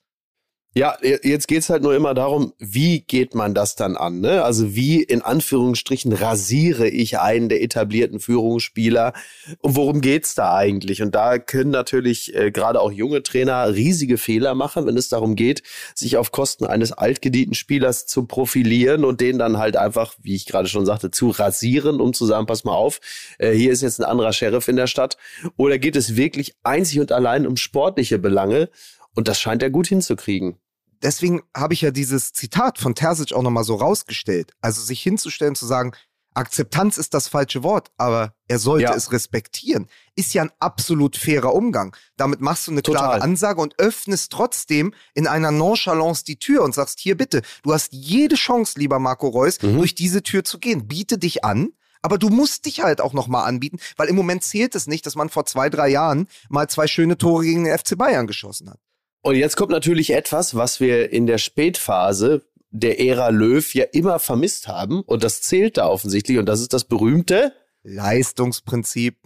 Ja, jetzt geht's halt nur immer darum, wie geht man das dann an? Ne? Also wie in Anführungsstrichen rasiere ich einen der etablierten Führungsspieler und worum geht's da eigentlich? Und da können natürlich äh, gerade auch junge Trainer riesige Fehler machen, wenn es darum geht, sich auf Kosten eines altgedienten Spielers zu profilieren und den dann halt einfach, wie ich gerade schon sagte, zu rasieren, um zu sagen, pass mal auf, äh, hier ist jetzt ein anderer Sheriff in der Stadt. Oder geht es wirklich einzig und allein um sportliche Belange? Und das scheint er gut hinzukriegen deswegen habe ich ja dieses Zitat von Terzic auch nochmal so rausgestellt. Also sich hinzustellen, zu sagen, Akzeptanz ist das falsche Wort, aber er sollte ja. es respektieren, ist ja ein absolut fairer Umgang. Damit machst du eine Total. klare Ansage und öffnest trotzdem in einer Nonchalance die Tür und sagst, hier bitte, du hast jede Chance, lieber Marco Reus, mhm. durch diese Tür zu gehen. Biete dich an, aber du musst dich halt auch nochmal anbieten, weil im Moment zählt es nicht, dass man vor zwei, drei Jahren mal zwei schöne Tore gegen den FC Bayern geschossen hat. Und jetzt kommt natürlich etwas, was wir in der Spätphase der Ära Löw ja immer vermisst haben. Und das zählt da offensichtlich. Und das ist das berühmte Leistungsprinzip.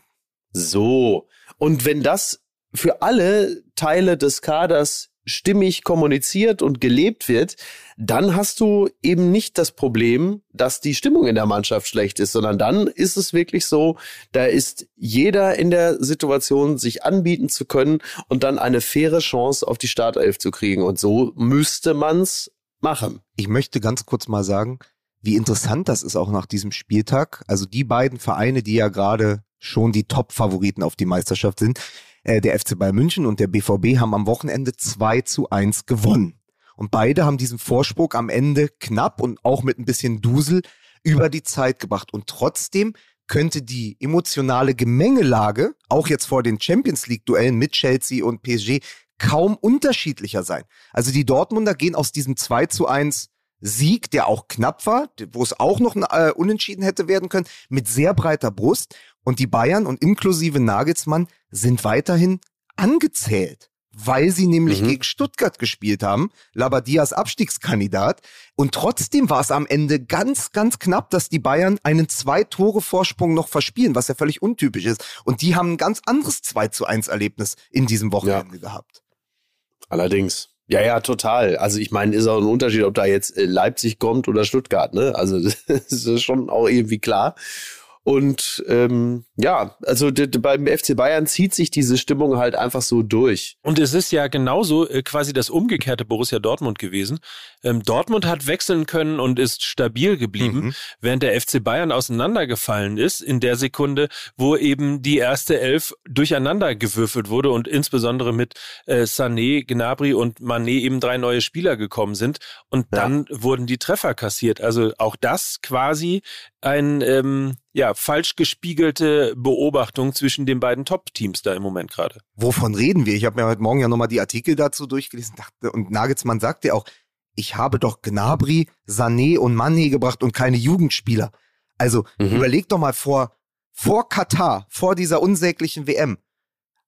So. Und wenn das für alle Teile des Kaders stimmig kommuniziert und gelebt wird, dann hast du eben nicht das Problem, dass die Stimmung in der Mannschaft schlecht ist, sondern dann ist es wirklich so, da ist jeder in der Situation, sich anbieten zu können und dann eine faire Chance auf die Startelf zu kriegen. Und so müsste man's machen. Ich möchte ganz kurz mal sagen, wie interessant das ist auch nach diesem Spieltag. Also die beiden Vereine, die ja gerade schon die Top-Favoriten auf die Meisterschaft sind, äh, der FC Bayern München und der BVB haben am Wochenende 2 zu 1 gewonnen. Und beide haben diesen Vorsprung am Ende knapp und auch mit ein bisschen Dusel über die Zeit gebracht. Und trotzdem könnte die emotionale Gemengelage, auch jetzt vor den Champions League-Duellen mit Chelsea und PSG, kaum unterschiedlicher sein. Also die Dortmunder gehen aus diesem 2 zu 1 Sieg, der auch knapp war, wo es auch noch ein äh, Unentschieden hätte werden können, mit sehr breiter Brust. Und die Bayern und inklusive Nagelsmann sind weiterhin angezählt, weil sie nämlich mhm. gegen Stuttgart gespielt haben, Labadias Abstiegskandidat. Und trotzdem war es am Ende ganz, ganz knapp, dass die Bayern einen Zwei-Tore-Vorsprung noch verspielen, was ja völlig untypisch ist. Und die haben ein ganz anderes 2 zu 1 Erlebnis in diesem Wochenende ja. gehabt. Allerdings. Ja, ja, total. Also ich meine, ist auch ein Unterschied, ob da jetzt äh, Leipzig kommt oder Stuttgart, ne? Also das ist schon auch irgendwie klar. Und ähm, ja, also beim FC Bayern zieht sich diese Stimmung halt einfach so durch. Und es ist ja genauso äh, quasi das umgekehrte Borussia Dortmund gewesen. Ähm, Dortmund hat wechseln können und ist stabil geblieben, mhm. während der FC Bayern auseinandergefallen ist in der Sekunde, wo eben die erste Elf durcheinander gewürfelt wurde und insbesondere mit äh, Sané, Gnabry und Manet eben drei neue Spieler gekommen sind. Und dann ja. wurden die Treffer kassiert. Also auch das quasi ein ähm, ja falsch gespiegelte Beobachtung zwischen den beiden Top-Teams da im Moment gerade. Wovon reden wir? Ich habe mir heute Morgen ja nochmal die Artikel dazu durchgelesen dachte, und Nagelsmann sagte ja auch, ich habe doch Gnabry, Sané und Mané gebracht und keine Jugendspieler. Also mhm. überleg doch mal vor, vor Katar, vor dieser unsäglichen WM,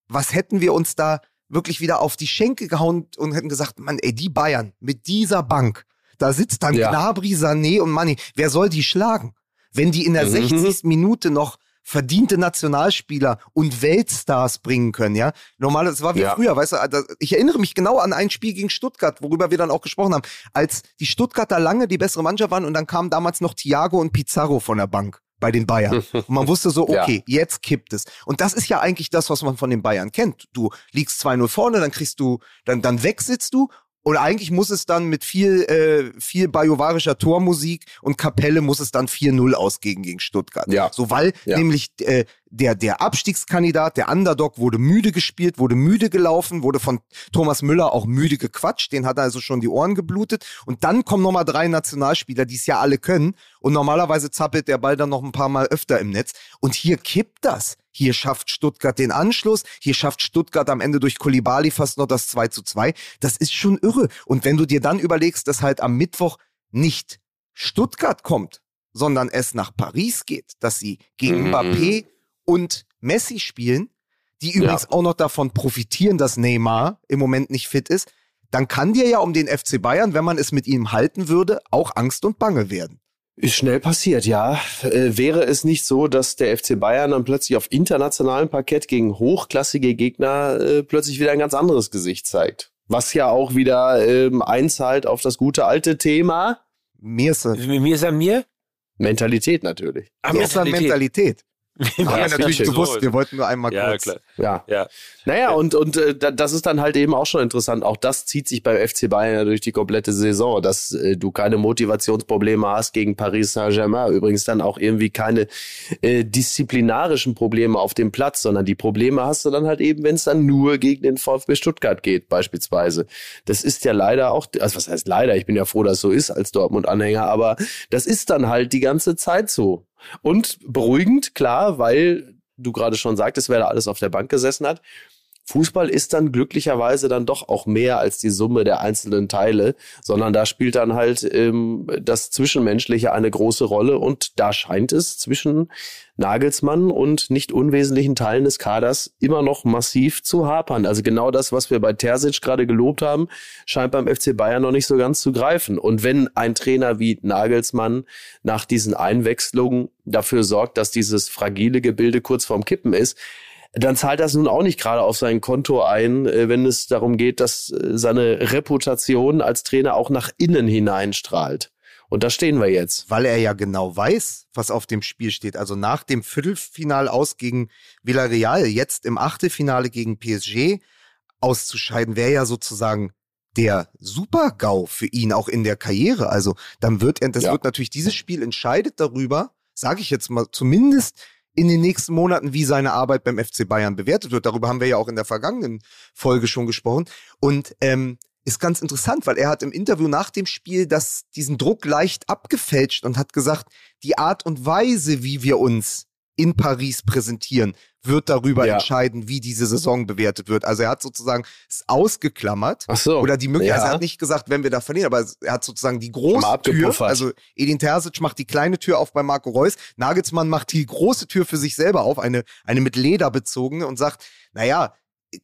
was hätten wir uns da wirklich wieder auf die Schenke gehauen und hätten gesagt, Mann, ey, die Bayern mit dieser Bank, da sitzt dann ja. Gnabry, Sané und Mané, wer soll die schlagen? Wenn die in der mhm. 60. Minute noch verdiente Nationalspieler und Weltstars bringen können, ja. Normal, das war wie ja. früher, weißt du, ich erinnere mich genau an ein Spiel gegen Stuttgart, worüber wir dann auch gesprochen haben, als die Stuttgarter lange die bessere Mannschaft waren und dann kamen damals noch Thiago und Pizarro von der Bank bei den Bayern. Und man wusste so, okay, ja. jetzt kippt es. Und das ist ja eigentlich das, was man von den Bayern kennt. Du liegst 2-0 vorne, dann kriegst du, dann, dann wegsitzt du und eigentlich muss es dann mit viel, äh, viel bajovarischer Tormusik und Kapelle muss es dann 4-0 ausgehen gegen Stuttgart. Ja. So, weil ja. nämlich äh, der, der Abstiegskandidat, der Underdog, wurde müde gespielt, wurde müde gelaufen, wurde von Thomas Müller auch müde gequatscht, den hat er also schon die Ohren geblutet. Und dann kommen nochmal drei Nationalspieler, die es ja alle können. Und normalerweise zappelt der Ball dann noch ein paar Mal öfter im Netz. Und hier kippt das. Hier schafft Stuttgart den Anschluss. Hier schafft Stuttgart am Ende durch Kolibali fast noch das 2 zu 2. Das ist schon irre. Und wenn du dir dann überlegst, dass halt am Mittwoch nicht Stuttgart kommt, sondern es nach Paris geht, dass sie gegen mhm. Mbappé und Messi spielen, die übrigens ja. auch noch davon profitieren, dass Neymar im Moment nicht fit ist, dann kann dir ja um den FC Bayern, wenn man es mit ihm halten würde, auch Angst und Bange werden. Ist schnell passiert, ja. Äh, wäre es nicht so, dass der FC Bayern dann plötzlich auf internationalem Parkett gegen hochklassige Gegner äh, plötzlich wieder ein ganz anderes Gesicht zeigt. Was ja auch wieder ähm, einzahlt auf das gute alte Thema. Mir ist er. Mir ist er mir? Mentalität natürlich. Ah, Mentalität. Mentalität. Wir haben ja, natürlich gewusst, wir wollten nur einmal ja, kurz. Klar. Ja. ja. Naja, ja. und, und äh, das ist dann halt eben auch schon interessant. Auch das zieht sich beim FC Bayern ja durch die komplette Saison, dass äh, du keine Motivationsprobleme hast gegen Paris Saint-Germain. Übrigens dann auch irgendwie keine äh, disziplinarischen Probleme auf dem Platz, sondern die Probleme hast du dann halt eben, wenn es dann nur gegen den VfB Stuttgart geht, beispielsweise. Das ist ja leider auch, also was heißt leider, ich bin ja froh, dass es so ist als Dortmund-Anhänger, aber das ist dann halt die ganze Zeit so. Und beruhigend, klar, weil du gerade schon sagtest, wer da alles auf der Bank gesessen hat. Fußball ist dann glücklicherweise dann doch auch mehr als die Summe der einzelnen Teile, sondern da spielt dann halt ähm, das Zwischenmenschliche eine große Rolle und da scheint es zwischen Nagelsmann und nicht unwesentlichen Teilen des Kaders immer noch massiv zu hapern. Also genau das, was wir bei Terzic gerade gelobt haben, scheint beim FC Bayern noch nicht so ganz zu greifen. Und wenn ein Trainer wie Nagelsmann nach diesen Einwechslungen dafür sorgt, dass dieses fragile Gebilde kurz vorm Kippen ist, dann zahlt das nun auch nicht gerade auf sein Konto ein, äh, wenn es darum geht, dass äh, seine Reputation als Trainer auch nach innen hineinstrahlt. Und da stehen wir jetzt. Weil er ja genau weiß, was auf dem Spiel steht. Also nach dem Viertelfinal aus gegen Villarreal, jetzt im Achtelfinale gegen PSG auszuscheiden, wäre ja sozusagen der Super-GAU für ihn auch in der Karriere. Also dann wird er, das ja. wird natürlich dieses Spiel entscheidet darüber, sage ich jetzt mal, zumindest in den nächsten Monaten, wie seine Arbeit beim FC Bayern bewertet wird. Darüber haben wir ja auch in der vergangenen Folge schon gesprochen. Und ähm, ist ganz interessant, weil er hat im Interview nach dem Spiel das, diesen Druck leicht abgefälscht und hat gesagt, die Art und Weise, wie wir uns in Paris präsentieren, wird darüber ja. entscheiden, wie diese Saison bewertet wird. Also er hat sozusagen es ausgeklammert. Ach so. Oder die Möglichkeit, ja. also er hat nicht gesagt, wenn wir da verlieren, aber er hat sozusagen die große Tür. Also Edin Terzic macht die kleine Tür auf bei Marco Reus. Nagelsmann macht die große Tür für sich selber auf, eine, eine mit Leder bezogene und sagt, naja,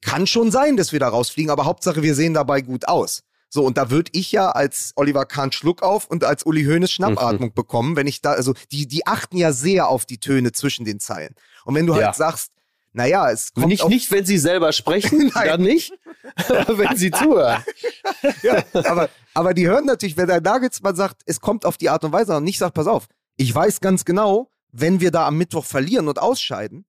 kann schon sein, dass wir da rausfliegen, aber Hauptsache wir sehen dabei gut aus. So, und da würde ich ja als Oliver Kahn Schluck auf und als Uli Hoeneß Schnappatmung mhm. bekommen, wenn ich da, also die, die achten ja sehr auf die Töne zwischen den Zeilen. Und wenn du halt ja. sagst, naja, es kommt nicht, nicht, wenn sie selber sprechen, dann nicht, wenn sie zuhören. ja, aber, aber die hören natürlich, wenn der Nagelsmann sagt, es kommt auf die Art und Weise und nicht sagt, pass auf, ich weiß ganz genau, wenn wir da am Mittwoch verlieren und ausscheiden,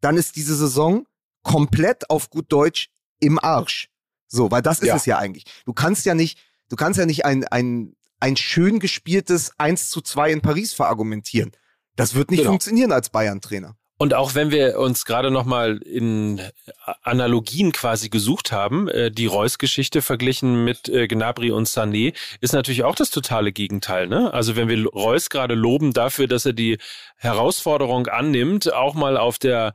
dann ist diese Saison komplett auf gut Deutsch im Arsch. So, weil das ist ja. es ja eigentlich. Du kannst ja nicht, du kannst ja nicht ein, ein, ein schön gespieltes 1 zu 2 in Paris verargumentieren. Das wird nicht genau. funktionieren als Bayern-Trainer. Und auch wenn wir uns gerade nochmal in Analogien quasi gesucht haben, äh, die Reus-Geschichte verglichen mit äh, Gnabry und Sané, ist natürlich auch das totale Gegenteil. Ne? Also wenn wir Reus gerade loben dafür, dass er die Herausforderung annimmt, auch mal auf der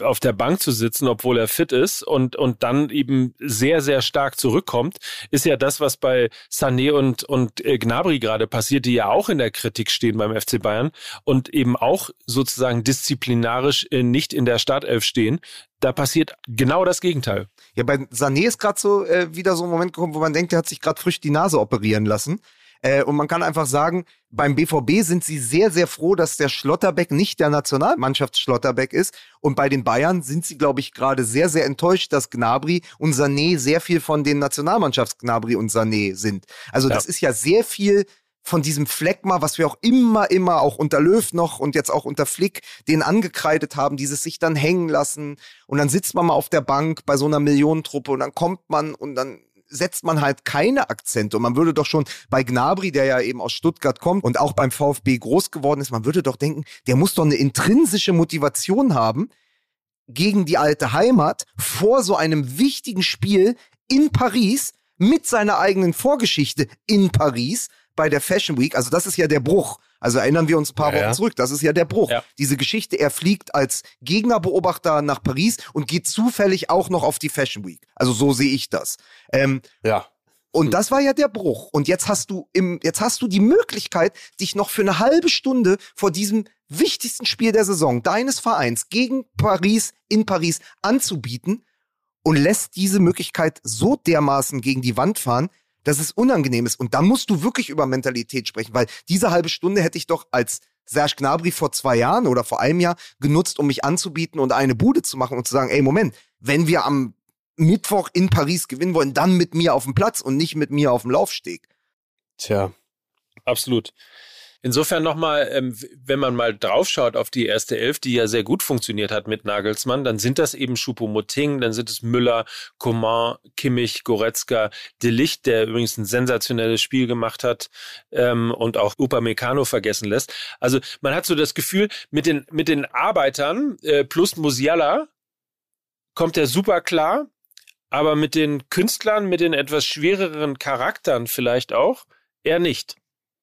auf der Bank zu sitzen, obwohl er fit ist und, und dann eben sehr, sehr stark zurückkommt, ist ja das, was bei Sané und, und äh, Gnabry gerade passiert, die ja auch in der Kritik stehen beim FC Bayern und eben auch sozusagen disziplinarisch äh, nicht in der Startelf stehen. Da passiert genau das Gegenteil. Ja, bei Sané ist gerade so äh, wieder so ein Moment gekommen, wo man denkt, er hat sich gerade frisch die Nase operieren lassen. Äh, und man kann einfach sagen, beim BVB sind sie sehr, sehr froh, dass der Schlotterbeck nicht der Nationalmannschaftsschlotterbeck ist. Und bei den Bayern sind sie, glaube ich, gerade sehr, sehr enttäuscht, dass Gnabry und Sané sehr viel von den Nationalmannschafts-Gnabry und Sané sind. Also ja. das ist ja sehr viel von diesem Fleckma, was wir auch immer, immer auch unter Löw noch und jetzt auch unter Flick den angekreidet haben, dieses sich dann hängen lassen und dann sitzt man mal auf der Bank bei so einer Millionentruppe und dann kommt man und dann setzt man halt keine Akzente. Und man würde doch schon bei Gnabry, der ja eben aus Stuttgart kommt und auch beim VfB groß geworden ist, man würde doch denken, der muss doch eine intrinsische Motivation haben gegen die alte Heimat vor so einem wichtigen Spiel in Paris mit seiner eigenen Vorgeschichte in Paris bei der Fashion Week. Also das ist ja der Bruch. Also erinnern wir uns ein paar ja, Wochen ja. zurück. Das ist ja der Bruch. Ja. Diese Geschichte, er fliegt als Gegnerbeobachter nach Paris und geht zufällig auch noch auf die Fashion Week. Also so sehe ich das. Ähm, ja. Und hm. das war ja der Bruch. Und jetzt hast du im, jetzt hast du die Möglichkeit, dich noch für eine halbe Stunde vor diesem wichtigsten Spiel der Saison deines Vereins gegen Paris in Paris anzubieten und lässt diese Möglichkeit so dermaßen gegen die Wand fahren, dass es unangenehm ist. Und da musst du wirklich über Mentalität sprechen, weil diese halbe Stunde hätte ich doch als Serge Gnabry vor zwei Jahren oder vor einem Jahr genutzt, um mich anzubieten und eine Bude zu machen und zu sagen, ey, Moment, wenn wir am Mittwoch in Paris gewinnen wollen, dann mit mir auf dem Platz und nicht mit mir auf dem Laufsteg. Tja. Absolut. Insofern nochmal, ähm, wenn man mal draufschaut auf die erste Elf, die ja sehr gut funktioniert hat mit Nagelsmann, dann sind das eben Choupo-Moting, dann sind es Müller, Coman, Kimmich, Goretzka, De Licht, der übrigens ein sensationelles Spiel gemacht hat ähm, und auch Upamecano vergessen lässt. Also man hat so das Gefühl, mit den, mit den Arbeitern äh, plus Musiala kommt er super klar, aber mit den Künstlern, mit den etwas schwereren Charakteren vielleicht auch, eher nicht.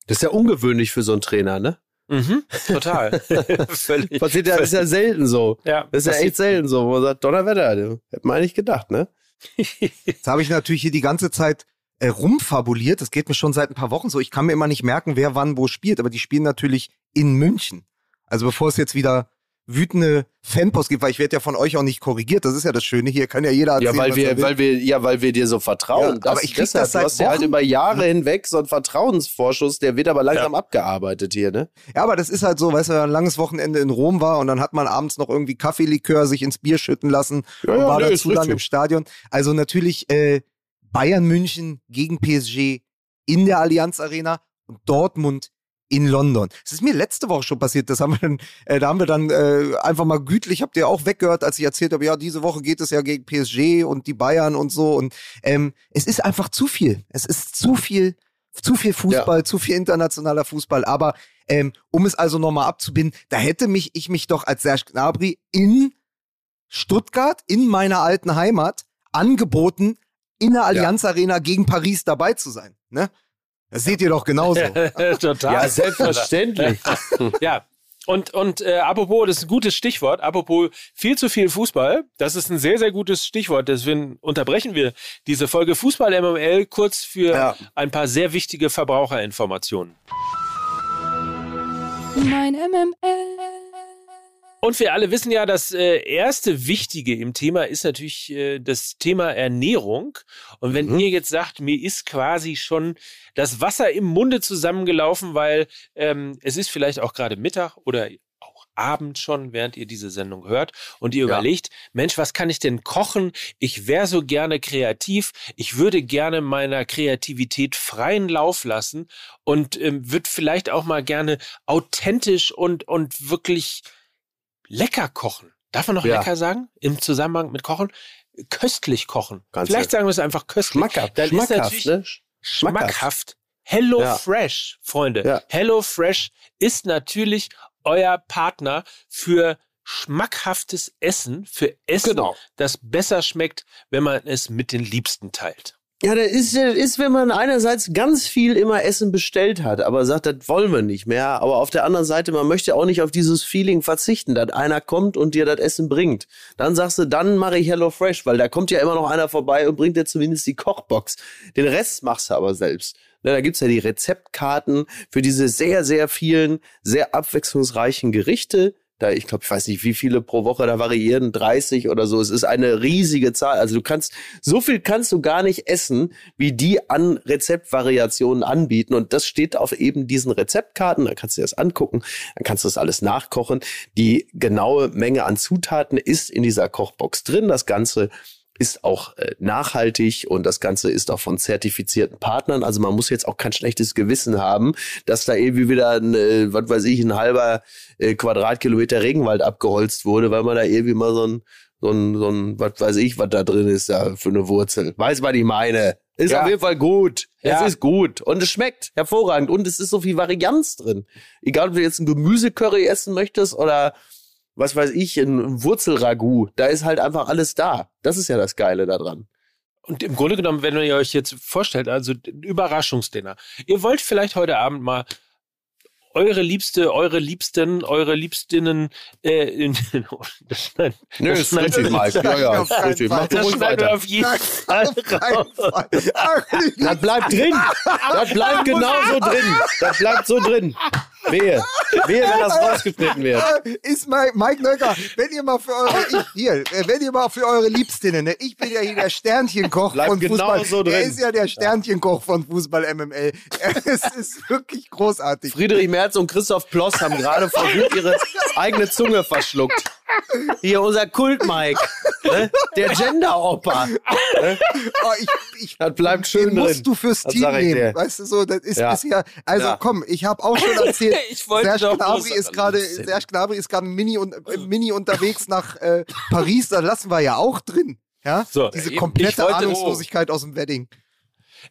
Das ist ja ungewöhnlich für so einen Trainer, ne? Mhm, total. völlig, Passiert ja, ist ja selten so. Ja, das ist ja echt selten so, wo man sagt, Donnerwetter, hätte man eigentlich gedacht, ne? Jetzt habe ich natürlich hier die ganze Zeit äh, rumfabuliert. Das geht mir schon seit ein paar Wochen so. Ich kann mir immer nicht merken, wer wann wo spielt, aber die spielen natürlich in München. Also bevor es jetzt wieder wütende Fanpost gibt, weil ich werde ja von euch auch nicht korrigiert. Das ist ja das Schöne. Hier kann ja jeder erzählen, ja, weil wir, weil wir, ja, weil wir dir so vertrauen. Ja, das, aber ich krieg deshalb, das seit du hast ja halt über Jahre hinweg so einen Vertrauensvorschuss, der wird aber langsam ja. abgearbeitet hier, ne? Ja, aber das ist halt so, weißt du, ein langes Wochenende in Rom war und dann hat man abends noch irgendwie Kaffeelikör sich ins Bier schütten lassen ja, und war nee, dazu dann im Stadion. Also natürlich äh, Bayern München gegen PSG in der Allianz Arena und Dortmund in London. Das ist mir letzte Woche schon passiert. Das haben wir dann, äh, da haben wir dann äh, einfach mal gütlich, habt ihr auch weggehört, als ich erzählt habe, ja, diese Woche geht es ja gegen PSG und die Bayern und so. Und ähm, es ist einfach zu viel. Es ist zu viel, zu viel Fußball, ja. zu viel internationaler Fußball. Aber ähm, um es also nochmal abzubinden, da hätte mich ich mich doch als Serge Gnabry in Stuttgart, in meiner alten Heimat, angeboten, in der Allianz Arena gegen Paris dabei zu sein. Ne? Das seht ihr doch genauso. Total. Ja, selbstverständlich. ja. Und, und äh, apropos, das ist ein gutes Stichwort, apropos viel zu viel Fußball, das ist ein sehr, sehr gutes Stichwort. Deswegen unterbrechen wir diese Folge Fußball MML kurz für ja. ein paar sehr wichtige Verbraucherinformationen. Mein MML. Und wir alle wissen ja, das äh, erste Wichtige im Thema ist natürlich äh, das Thema Ernährung. Und wenn mhm. ihr jetzt sagt, mir ist quasi schon das Wasser im Munde zusammengelaufen, weil ähm, es ist vielleicht auch gerade Mittag oder auch Abend schon, während ihr diese Sendung hört und ihr ja. überlegt, Mensch, was kann ich denn kochen? Ich wäre so gerne kreativ. Ich würde gerne meiner Kreativität freien Lauf lassen und ähm, würde vielleicht auch mal gerne authentisch und, und wirklich lecker kochen. Darf man noch ja. lecker sagen? Im Zusammenhang mit Kochen? Köstlich kochen. Ganz Vielleicht sagen wir es einfach köstlich. Schmackhaft. Dann schmackhaft, ist ne? schmackhaft. Hello ja. Fresh, Freunde. Ja. Hello Fresh ist natürlich euer Partner für schmackhaftes Essen, für Essen, genau. das besser schmeckt, wenn man es mit den Liebsten teilt. Ja, das ist, das ist, wenn man einerseits ganz viel immer Essen bestellt hat, aber sagt, das wollen wir nicht mehr. Aber auf der anderen Seite, man möchte auch nicht auf dieses Feeling verzichten, dass einer kommt und dir das Essen bringt. Dann sagst du, dann mache ich Hello Fresh, weil da kommt ja immer noch einer vorbei und bringt dir zumindest die Kochbox. Den Rest machst du aber selbst. Ne, da gibt's ja die Rezeptkarten für diese sehr, sehr vielen, sehr abwechslungsreichen Gerichte da, ich glaube, ich weiß nicht, wie viele pro Woche da variieren, 30 oder so. Es ist eine riesige Zahl. Also du kannst, so viel kannst du gar nicht essen, wie die an Rezeptvariationen anbieten. Und das steht auf eben diesen Rezeptkarten. Da kannst du dir das angucken. Dann kannst du das alles nachkochen. Die genaue Menge an Zutaten ist in dieser Kochbox drin. Das Ganze ist auch äh, nachhaltig und das Ganze ist auch von zertifizierten Partnern. Also man muss jetzt auch kein schlechtes Gewissen haben, dass da irgendwie wieder ein, äh, was weiß ich, ein halber äh, Quadratkilometer Regenwald abgeholzt wurde, weil man da irgendwie mal so ein, so ein, so ein, was weiß ich, was da drin ist, da für eine Wurzel. Weiß, was ich meine. Ist ja. auf jeden Fall gut. Ja. Es ist gut. Und es schmeckt hervorragend. Und es ist so viel Varianz drin. Egal, ob du jetzt ein Gemüsecurry essen möchtest oder was weiß ich, ein Wurzelragout. Da ist halt einfach alles da. Das ist ja das Geile daran. Und im Grunde genommen, wenn ihr euch jetzt vorstellt, also Überraschungsdinner. Ihr wollt vielleicht heute Abend mal eure Liebste, eure Liebsten, eure Liebstinnen äh, in, das schneid, Nö, das ist richtig, Mike. Ja, ja, ist richtig. Mach das ruhig weiter. Auf jeden Fall das bleibt drin. Das bleibt genauso drin. Das bleibt so drin. Wehe. Wehe, wenn das rausgeschnitten wird. Ist Mike, Mike Nöcker, wenn ihr mal für eure, ich, hier, wenn ihr mal für eure Liebstinnen, ne, ich bin ja hier der Sternchenkoch Bleib von genau Fußball. So drin. Er ist ja der Sternchenkoch von Fußball MML. Es ist wirklich großartig. Friedrich Merz und Christoph Ploss haben gerade versucht, ihre eigene Zunge verschluckt. Hier unser Kult-Mike. Ne? Der Gender-Opa. Ne? Oh, ich, ich, das bleibt schön den drin. musst du fürs das Team nehmen. Weißt du so, das ist ja. bisher. Also ja. komm, ich habe auch schon erzählt. Serge Gnabry ist gerade, Serge Gnabry ist gerade Mini, und, äh, Mini unterwegs nach äh, Paris. Da lassen wir ja auch drin. Ja, so, diese komplette wollte, Ahnungslosigkeit oh. aus dem Wedding.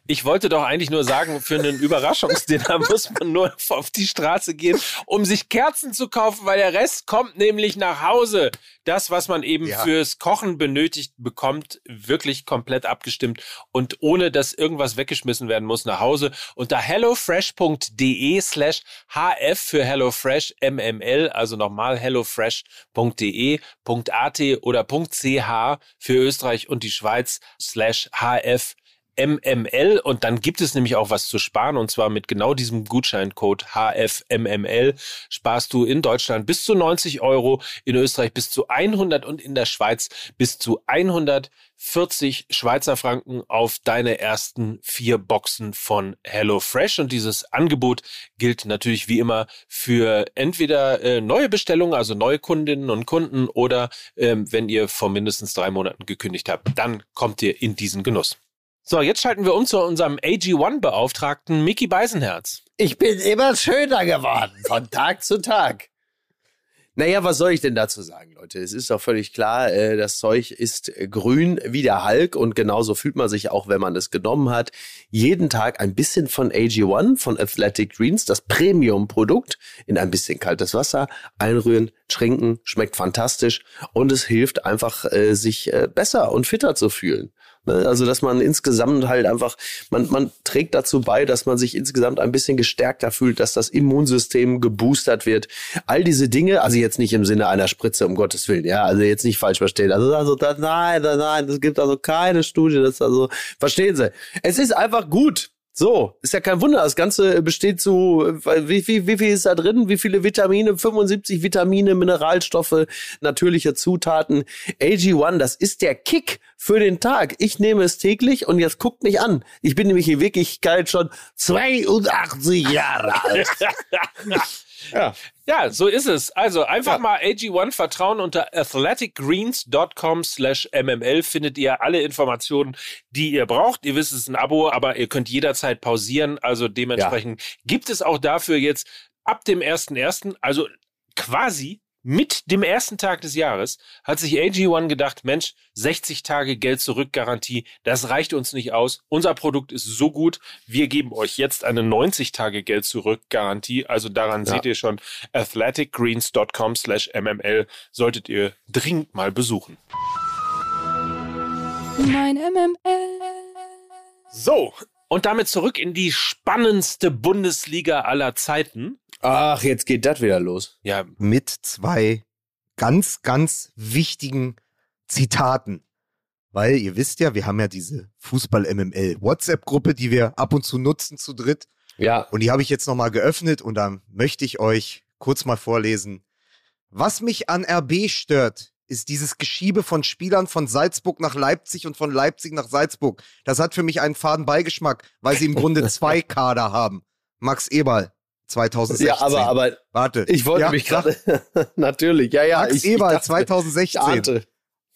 Ich wollte doch eigentlich nur sagen, für einen Überraschungsdinner muss man nur auf die Straße gehen, um sich Kerzen zu kaufen, weil der Rest kommt nämlich nach Hause. Das, was man eben ja. fürs Kochen benötigt, bekommt wirklich komplett abgestimmt und ohne dass irgendwas weggeschmissen werden muss nach Hause. Unter hellofresh.de slash hf für HelloFresh MML, also nochmal hellofresh.de.at oder .ch für Österreich und die Schweiz slash hf MML und dann gibt es nämlich auch was zu sparen und zwar mit genau diesem Gutscheincode HFMML sparst du in Deutschland bis zu 90 Euro, in Österreich bis zu 100 und in der Schweiz bis zu 140 Schweizer Franken auf deine ersten vier Boxen von HelloFresh und dieses Angebot gilt natürlich wie immer für entweder äh, neue Bestellungen, also neue Kundinnen und Kunden oder ähm, wenn ihr vor mindestens drei Monaten gekündigt habt, dann kommt ihr in diesen Genuss. So, jetzt schalten wir um zu unserem AG1-Beauftragten Mickey Beisenherz. Ich bin immer schöner geworden, von Tag zu Tag. Naja, was soll ich denn dazu sagen, Leute? Es ist doch völlig klar, äh, das Zeug ist grün wie der Hulk und genauso fühlt man sich auch, wenn man es genommen hat. Jeden Tag ein bisschen von AG1, von Athletic Greens, das Premium-Produkt, in ein bisschen kaltes Wasser einrühren, trinken, schmeckt fantastisch und es hilft einfach, äh, sich äh, besser und fitter zu fühlen. Ne? Also, dass man insgesamt halt einfach, man, man trägt dazu bei, dass man sich insgesamt ein bisschen gestärkter fühlt, dass das Immunsystem geboostert wird. All diese Dinge, also jetzt nicht im Sinne einer Spritze, um Gottes Willen, ja, also jetzt nicht falsch verstehen. Also, also das, nein, nein, es gibt also keine Studie, das also, verstehen Sie. Es ist einfach gut. So, ist ja kein Wunder. Das Ganze besteht zu, wie, wie, wie viel ist da drin? Wie viele Vitamine? 75 Vitamine, Mineralstoffe, natürliche Zutaten. AG1, das ist der Kick für den Tag. Ich nehme es täglich und jetzt guckt mich an. Ich bin nämlich in Wirklichkeit schon 82 Jahre alt. Ja. ja, so ist es. Also einfach ja. mal AG1 vertrauen unter athleticgreens.com slash mml findet ihr alle Informationen, die ihr braucht. Ihr wisst, es ist ein Abo, aber ihr könnt jederzeit pausieren. Also dementsprechend ja. gibt es auch dafür jetzt ab dem 1.1., also quasi mit dem ersten Tag des Jahres hat sich AG1 gedacht, Mensch, 60 Tage Geld zurück Garantie, das reicht uns nicht aus. Unser Produkt ist so gut, wir geben euch jetzt eine 90 Tage Geld zurück Garantie. Also daran ja. seht ihr schon athleticgreens.com slash mml solltet ihr dringend mal besuchen. Mein MML. So, und damit zurück in die spannendste Bundesliga aller Zeiten. Ach, jetzt geht das wieder los. Ja. Mit zwei ganz, ganz wichtigen Zitaten. Weil ihr wisst ja, wir haben ja diese Fußball-MML WhatsApp-Gruppe, die wir ab und zu nutzen zu dritt. Ja. Und die habe ich jetzt nochmal geöffnet und da möchte ich euch kurz mal vorlesen. Was mich an RB stört, ist dieses Geschiebe von Spielern von Salzburg nach Leipzig und von Leipzig nach Salzburg. Das hat für mich einen faden Beigeschmack, weil sie im Grunde zwei Kader haben. Max Eberl, 2016. Ja, aber, aber warte. Ich wollte ja, mich gerade natürlich. Ja, ja, Max ich, Eberl ich dachte, 2016.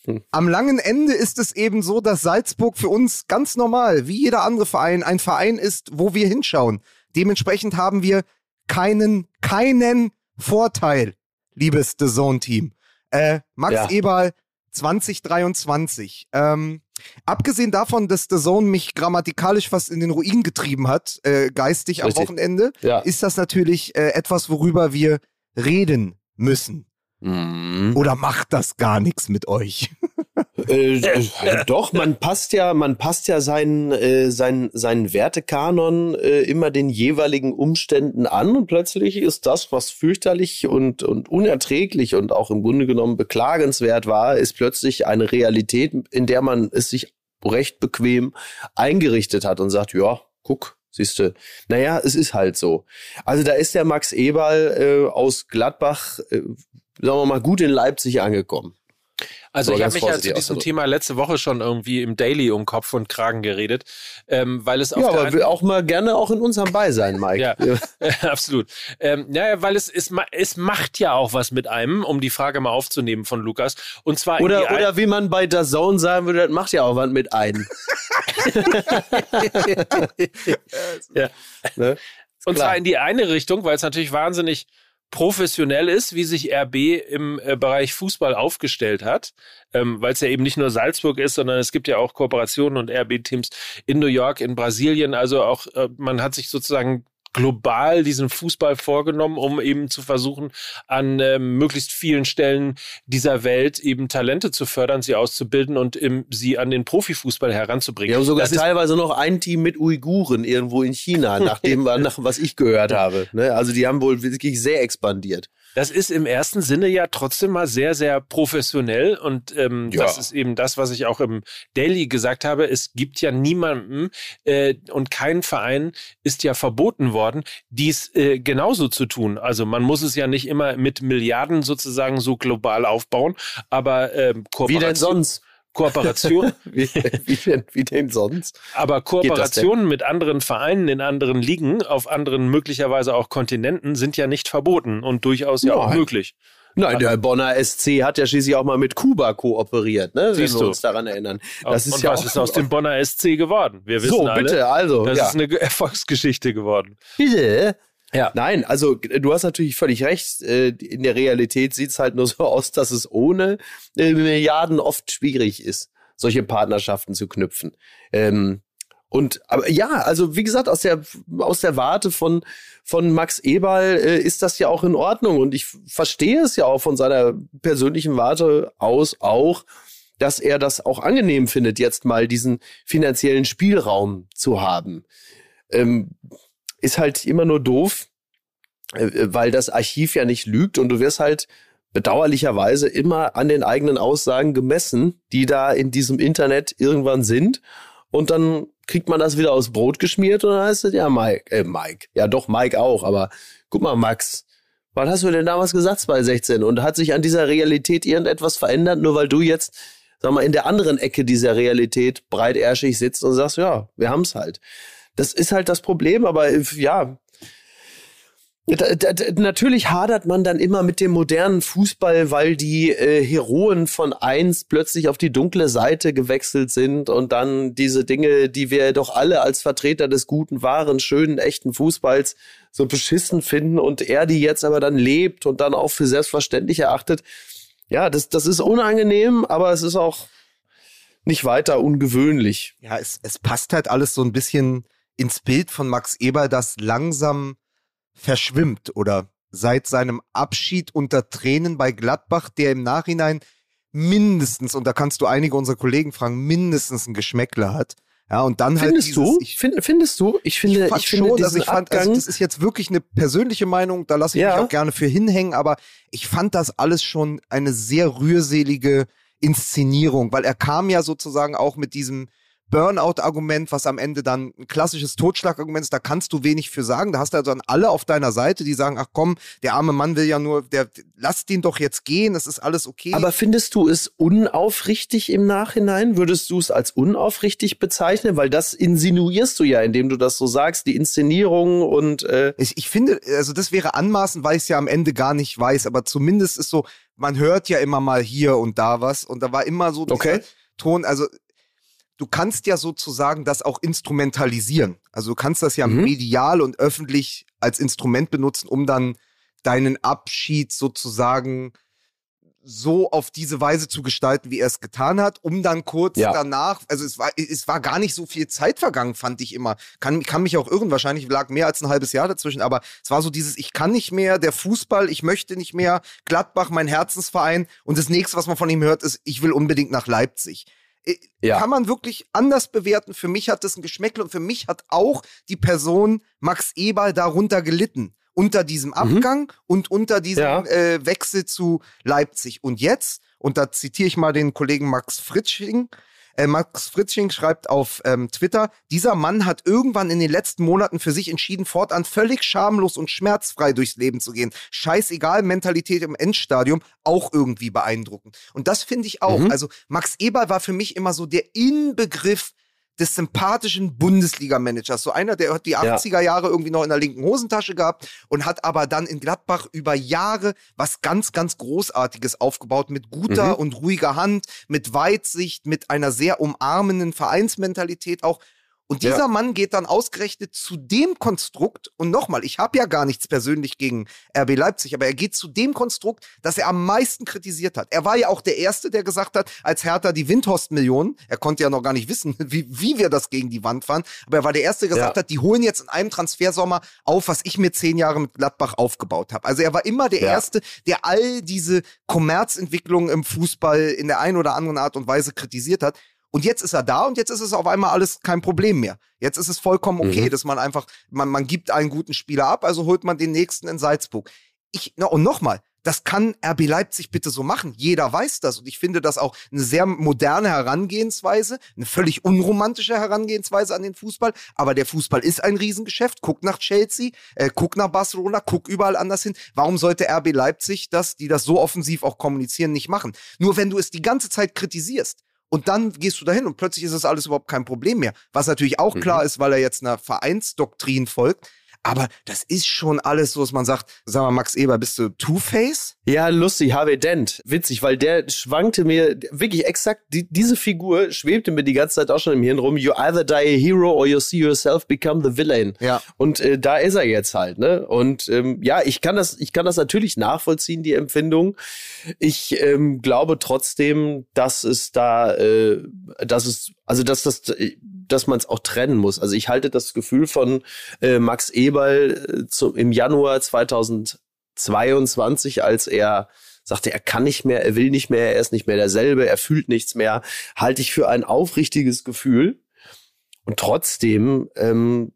Hm. Am langen Ende ist es eben so, dass Salzburg für uns ganz normal, wie jeder andere Verein, ein Verein ist, wo wir hinschauen. Dementsprechend haben wir keinen, keinen Vorteil, liebes The Zone Team. Äh, Max ja. Eberl 2023. Ähm, abgesehen davon, dass The Zone mich grammatikalisch fast in den Ruin getrieben hat, äh, geistig Richtig. am Wochenende, ja. ist das natürlich äh, etwas, worüber wir reden müssen. Mhm. Oder macht das gar nichts mit euch? Äh, äh, doch, man passt ja, man passt ja seinen, äh, seinen, seinen Wertekanon äh, immer den jeweiligen Umständen an und plötzlich ist das, was fürchterlich und, und unerträglich und auch im Grunde genommen beklagenswert war, ist plötzlich eine Realität, in der man es sich recht bequem eingerichtet hat und sagt, ja, guck, Siehst du, naja, es ist halt so. Also da ist der Max Eberl äh, aus Gladbach, äh, sagen wir mal, gut in Leipzig angekommen. Also ich habe mich ja zu diesem Thema letzte Woche schon irgendwie im Daily um Kopf und Kragen geredet, ähm, weil es auf ja, aber will auch mal gerne auch in unserem Beisein, Mike. ja, ja. absolut. Ähm, ja, weil es, es es macht ja auch was mit einem, um die Frage mal aufzunehmen von Lukas. Und zwar oder oder wie man bei der Zone sagen würde, das macht ja auch was mit einem. ja. Ne? Und zwar in die eine Richtung, weil es natürlich wahnsinnig professionell ist, wie sich RB im äh, Bereich Fußball aufgestellt hat, ähm, weil es ja eben nicht nur Salzburg ist, sondern es gibt ja auch Kooperationen und RB-Teams in New York, in Brasilien. Also auch äh, man hat sich sozusagen global diesen Fußball vorgenommen, um eben zu versuchen, an äh, möglichst vielen Stellen dieser Welt eben Talente zu fördern, sie auszubilden und im, sie an den Profifußball heranzubringen. Wir haben sogar das teilweise noch ein Team mit Uiguren irgendwo in China, nach dem, nach was ich gehört habe. Ne? Also die haben wohl wirklich sehr expandiert. Das ist im ersten Sinne ja trotzdem mal sehr, sehr professionell und ähm, ja. das ist eben das, was ich auch im Daily gesagt habe. Es gibt ja niemanden äh, und kein Verein ist ja verboten worden, dies äh, genauso zu tun. Also man muss es ja nicht immer mit Milliarden sozusagen so global aufbauen, aber ähm, Kooperation. Wie denn sonst? Kooperation. wie, wie, denn, wie denn sonst? Aber Kooperationen mit anderen Vereinen in anderen Ligen, auf anderen möglicherweise auch Kontinenten, sind ja nicht verboten und durchaus ja, ja auch möglich. Nein, der Bonner SC hat ja schließlich auch mal mit Kuba kooperiert, ne? Wenn wir uns daran erinnern. Das ist und ja was ist aus dem Bonner SC geworden? Wir wissen so, bitte, alle, also. Das ja. ist eine Erfolgsgeschichte geworden. Bitte? Ja. Nein, also du hast natürlich völlig recht. Äh, in der Realität sieht es halt nur so aus, dass es ohne äh, Milliarden oft schwierig ist, solche Partnerschaften zu knüpfen. Ähm, und aber ja, also wie gesagt, aus der aus der Warte von von Max Eberl äh, ist das ja auch in Ordnung und ich verstehe es ja auch von seiner persönlichen Warte aus auch, dass er das auch angenehm findet, jetzt mal diesen finanziellen Spielraum zu haben. Ähm, ist halt immer nur doof, äh, weil das Archiv ja nicht lügt und du wirst halt bedauerlicherweise immer an den eigenen Aussagen gemessen, die da in diesem Internet irgendwann sind. Und dann kriegt man das wieder aus Brot geschmiert und dann heißt es, ja, Mike, äh, Mike. Ja, doch, Mike auch, aber guck mal, Max, was hast du denn damals gesagt bei 16? Und hat sich an dieser Realität irgendetwas verändert, nur weil du jetzt, sag mal, in der anderen Ecke dieser Realität breitärschig sitzt und sagst, ja, wir haben's halt. Das ist halt das Problem, aber ja, Da, da, natürlich hadert man dann immer mit dem modernen Fußball, weil die äh, Heroen von eins plötzlich auf die dunkle Seite gewechselt sind und dann diese Dinge, die wir doch alle als Vertreter des guten, wahren, schönen, echten Fußballs so beschissen finden und er die jetzt aber dann lebt und dann auch für selbstverständlich erachtet. Ja, das, das ist unangenehm, aber es ist auch nicht weiter ungewöhnlich. Ja, es, es passt halt alles so ein bisschen ins Bild von Max Eber, das langsam verschwimmt oder seit seinem Abschied unter Tränen bei Gladbach, der im Nachhinein mindestens, und da kannst du einige unserer Kollegen fragen, mindestens ein Geschmäckler hat. Ja, und dann findest halt dieses, du? Ich, find, findest du? Ich finde, ich, ich finde schon, also ich fand, also das ist jetzt wirklich eine persönliche Meinung, da lasse ich ja. mich auch gerne für hinhängen, aber ich fand das alles schon eine sehr rührselige Inszenierung, weil er kam ja sozusagen auch mit diesem Burnout-Argument, was am Ende dann ein klassisches Totschlagargument ist, da kannst du wenig für sagen. Da hast du also dann alle auf deiner Seite, die sagen, ach komm, der arme Mann will ja nur, der, lass den doch jetzt gehen, das ist alles okay. Aber findest du es unaufrichtig im Nachhinein? Würdest du es als unaufrichtig bezeichnen? Weil das insinuierst du ja, indem du das so sagst, die Inszenierung und äh ich, ich finde, also das wäre anmaßend, weil ich es ja am Ende gar nicht weiß, aber zumindest ist so, man hört ja immer mal hier und da was und da war immer so okay. Ton, also du kannst ja sozusagen das auch instrumentalisieren. Also du kannst das ja mhm. medial und öffentlich als Instrument benutzen, um dann deinen Abschied sozusagen so auf diese Weise zu gestalten, wie er es getan hat, um dann kurz ja. danach, also es war, es war gar nicht so viel Zeit vergangen, fand ich immer. Kann, kann mich auch irren, wahrscheinlich lag mehr als ein halbes Jahr dazwischen, aber es war so dieses, ich kann nicht mehr, der Fußball, ich möchte nicht mehr, Gladbach, mein Herzensverein und das nächste, was man von ihm hört, ist, ich will unbedingt nach Leipzig. Äh, ja. Kann man wirklich anders bewerten. Für mich hat das ein Geschmäckle und für mich hat auch die Person Max Eberl darunter gelitten. Unter diesem mhm. Abgang mhm. und unter diesem ja. äh, Wechsel zu Leipzig. Und jetzt, und da zitiere ich mal den Kollegen Max Fritsching, äh, Max Fritzsching schreibt auf ähm, Twitter, dieser Mann hat irgendwann in den letzten Monaten für sich entschieden, fortan völlig schamlos und schmerzfrei durchs Leben zu gehen. Scheißegal, Mentalität im Endstadium, auch irgendwie beeindruckend. Und das finde ich auch. Mhm. Also Max Eber war für mich immer so der Inbegriff des sympathischen Bundesliga-Managers. So einer, der hat die 80er Jahre irgendwie noch in der linken Hosentasche gehabt und hat aber dann in Gladbach über Jahre was ganz, ganz Großartiges aufgebaut mit guter mhm. und ruhiger Hand, mit Weitsicht, mit einer sehr umarmenden Vereinsmentalität auch. Und dieser ja. Mann geht dann ausgerechnet zu dem Konstrukt, und nochmal, ich habe ja gar nichts persönlich gegen RB Leipzig, aber er geht zu dem Konstrukt, das er am meisten kritisiert hat. Er war ja auch der Erste, der gesagt hat, als Hertha die Windhorst-Millionen, er konnte ja noch gar nicht wissen, wie, wie wir das gegen die Wand fahren, aber er war der Erste, der gesagt ja. hat, die holen jetzt in einem Transfersommer auf, was ich mir zehn Jahre mit Gladbach aufgebaut habe. Also er war immer der ja. Erste, der all diese Kommerzentwicklungen im Fußball in der einen oder anderen Art und Weise kritisiert hat. Und jetzt ist er da und jetzt ist es auf einmal alles kein Problem mehr. Jetzt ist es vollkommen okay, mhm. dass man einfach, man, man gibt einen guten Spieler ab, also holt man den nächsten in Salzburg. Ich, na, und nochmal, das kann RB Leipzig bitte so machen. Jeder weiß das. Und ich finde das auch eine sehr moderne Herangehensweise, eine völlig unromantische Herangehensweise an den Fußball. Aber der Fußball ist ein Riesengeschäft. Guck nach Chelsea, äh, guck nach Barcelona, guck überall anders hin. Warum sollte RB Leipzig das, die das so offensiv auch kommunizieren, nicht machen? Nur wenn du es die ganze Zeit kritisierst, und dann gehst du dahin und plötzlich ist das alles überhaupt kein Problem mehr. Was natürlich auch mhm. klar ist, weil er jetzt einer Vereinsdoktrin folgt. Aber das ist schon alles so, dass man sagt, sag mal, Max Eber, bist du Two-Face? Ja, lustig, Harvey Dent. Witzig, weil der schwankte mir wirklich exakt, die, diese Figur schwebte mir die ganze Zeit auch schon im Hirn rum. You either die a hero or you see yourself become the villain. Ja. Und äh, da ist er jetzt halt, ne? Und ähm, ja, ich kann das, ich kann das natürlich nachvollziehen, die Empfindung. Ich ähm, glaube trotzdem, dass es da, äh, dass es, also dass das, dass man es auch trennen muss. Also ich halte das Gefühl von äh, Max Eberl äh, zu, im Januar 2022, als er sagte, er kann nicht mehr, er will nicht mehr, er ist nicht mehr derselbe, er fühlt nichts mehr, halte ich für ein aufrichtiges Gefühl. Und trotzdem ähm,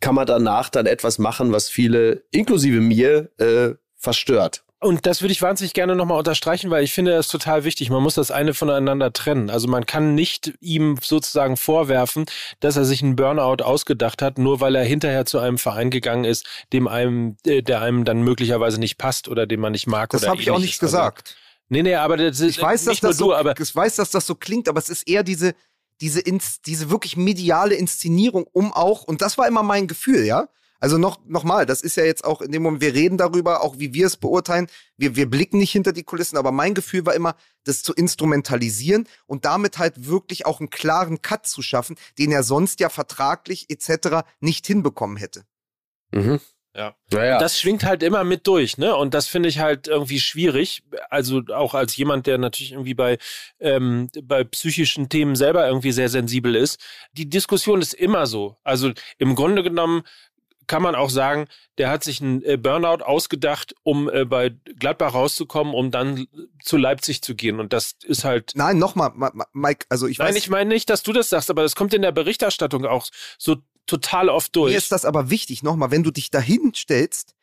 kann man danach dann etwas machen, was viele, inklusive mir, äh, verstört. Und das würde ich wahnsinnig gerne nochmal unterstreichen, weil ich finde das total wichtig. Man muss das eine voneinander trennen. Also man kann nicht ihm sozusagen vorwerfen, dass er sich einen Burnout ausgedacht hat, nur weil er hinterher zu einem Verein gegangen ist, dem einem, äh, der einem dann möglicherweise nicht passt oder den man nicht mag. Das habe ich auch nicht also, gesagt. Nee, nee, aber das ist ich weiß, dass das so, aber ich weiß, dass das so klingt, aber es ist eher diese, diese, diese wirklich mediale Inszenierung, um auch, und das war immer mein Gefühl, ja, Also noch, noch mal, das ist ja jetzt auch in dem Moment, wir reden darüber, auch wie wir es beurteilen. Wir, wir blicken nicht hinter die Kulissen, aber mein Gefühl war immer, das zu instrumentalisieren und damit halt wirklich auch einen klaren Cut zu schaffen, den er sonst ja vertraglich etc. nicht hinbekommen hätte. Mhm. Ja. ja. Das schwingt halt immer mit durch, ne? Und das finde ich halt irgendwie schwierig. Also auch als jemand, der natürlich irgendwie bei, ähm, bei psychischen Themen selber irgendwie sehr sensibel ist. Die Diskussion ist immer so. Also im Grunde genommen kann man auch sagen, der hat sich einen äh, Burnout ausgedacht, um äh, bei Gladbach rauszukommen, um dann zu Leipzig zu gehen. Und das ist halt. Nein, nochmal, Mike, also ich Nein, weiß. Nein, ich meine nicht, dass du das sagst, aber das kommt in der Berichterstattung auch so total oft durch. Mir ist das aber wichtig, nochmal, wenn du dich dahin stellst,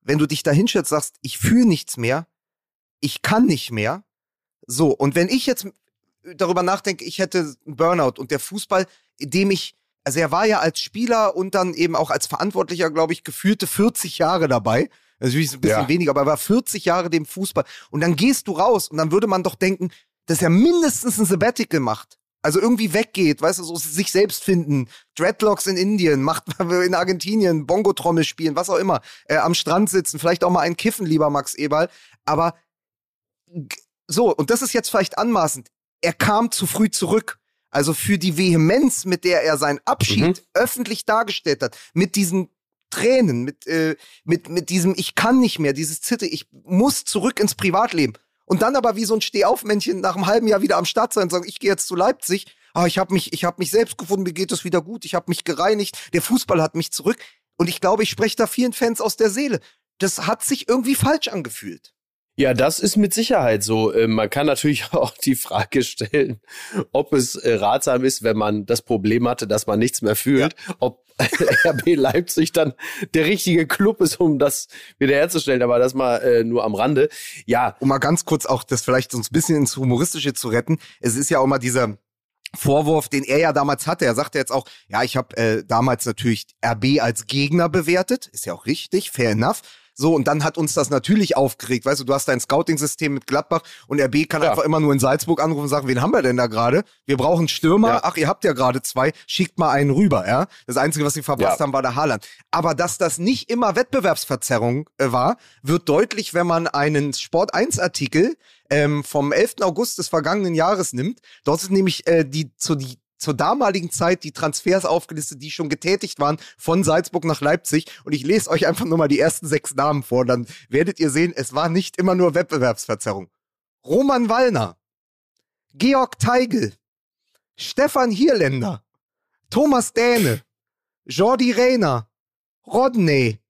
wenn du dich dahin stellst, sagst, ich fühle nichts mehr, ich kann nicht mehr. So, und wenn ich jetzt darüber nachdenke, ich hätte einen Burnout und der Fußball, dem ich also er war ja als Spieler und dann eben auch als Verantwortlicher, glaube ich, gefühlte 40 Jahre dabei. Natürlich ist ein bisschen ja. weniger, aber er war 40 Jahre dem Fußball. Und dann gehst du raus und dann würde man doch denken, dass er mindestens ein Sabbatical macht. Also irgendwie weggeht, weißt du, so sich selbst finden. Dreadlocks in Indien, macht in Argentinien, Bongo-Trommel spielen, was auch immer. Äh, am Strand sitzen, vielleicht auch mal ein Kiffen, lieber Max Eberl. Aber so, und das ist jetzt vielleicht anmaßend. Er kam zu früh zurück. Also für die Vehemenz, mit der er seinen Abschied mhm. öffentlich dargestellt hat, mit diesen Tränen, mit, äh, mit, mit diesem Ich kann nicht mehr, dieses Zitter, ich muss zurück ins Privatleben. Und dann aber wie so ein Stehaufmännchen nach einem halben Jahr wieder am Start sein und sagen, ich gehe jetzt zu Leipzig, ah, ich habe mich, ich habe mich selbst gefunden, mir geht es wieder gut, ich habe mich gereinigt, der Fußball hat mich zurück. Und ich glaube, ich spreche da vielen Fans aus der Seele. Das hat sich irgendwie falsch angefühlt. Ja, das ist mit Sicherheit so. Ähm, man kann natürlich auch die Frage stellen, ob es äh, ratsam ist, wenn man das Problem hatte, dass man nichts mehr fühlt, ja. ob RB Leipzig dann der richtige Club ist, um das wiederherzustellen. Aber das mal äh, nur am Rande. Ja. Um mal ganz kurz auch das vielleicht uns ein bisschen ins Humoristische zu retten. Es ist ja auch mal dieser Vorwurf, den er ja damals hatte. Er sagte jetzt auch, ja, ich habe äh, damals natürlich RB als Gegner bewertet. Ist ja auch richtig, fair enough. So, und dann hat uns das natürlich aufgeregt. Weißt du, du hast dein Scouting-System mit Gladbach und RB kann ja. einfach immer nur in Salzburg anrufen und sagen, wen haben wir denn da gerade? Wir brauchen Stürmer. Ja. Ach, ihr habt ja gerade zwei. Schickt mal einen rüber, ja? Das Einzige, was sie verpasst ja. haben, war der Haaland. Aber dass das nicht immer Wettbewerbsverzerrung äh, war, wird deutlich, wenn man einen Sport 1-Artikel ähm, vom 11. August des vergangenen Jahres nimmt. Dort ist nämlich äh, die, zu die zur damaligen Zeit die Transfers aufgelistet, die schon getätigt waren von Salzburg nach Leipzig. Und ich lese euch einfach nur mal die ersten sechs Namen vor. Dann werdet ihr sehen, es war nicht immer nur Wettbewerbsverzerrung. Roman Wallner, Georg Teigl, Stefan Hierländer, Thomas Däne, Jordi Reyna, Rodney.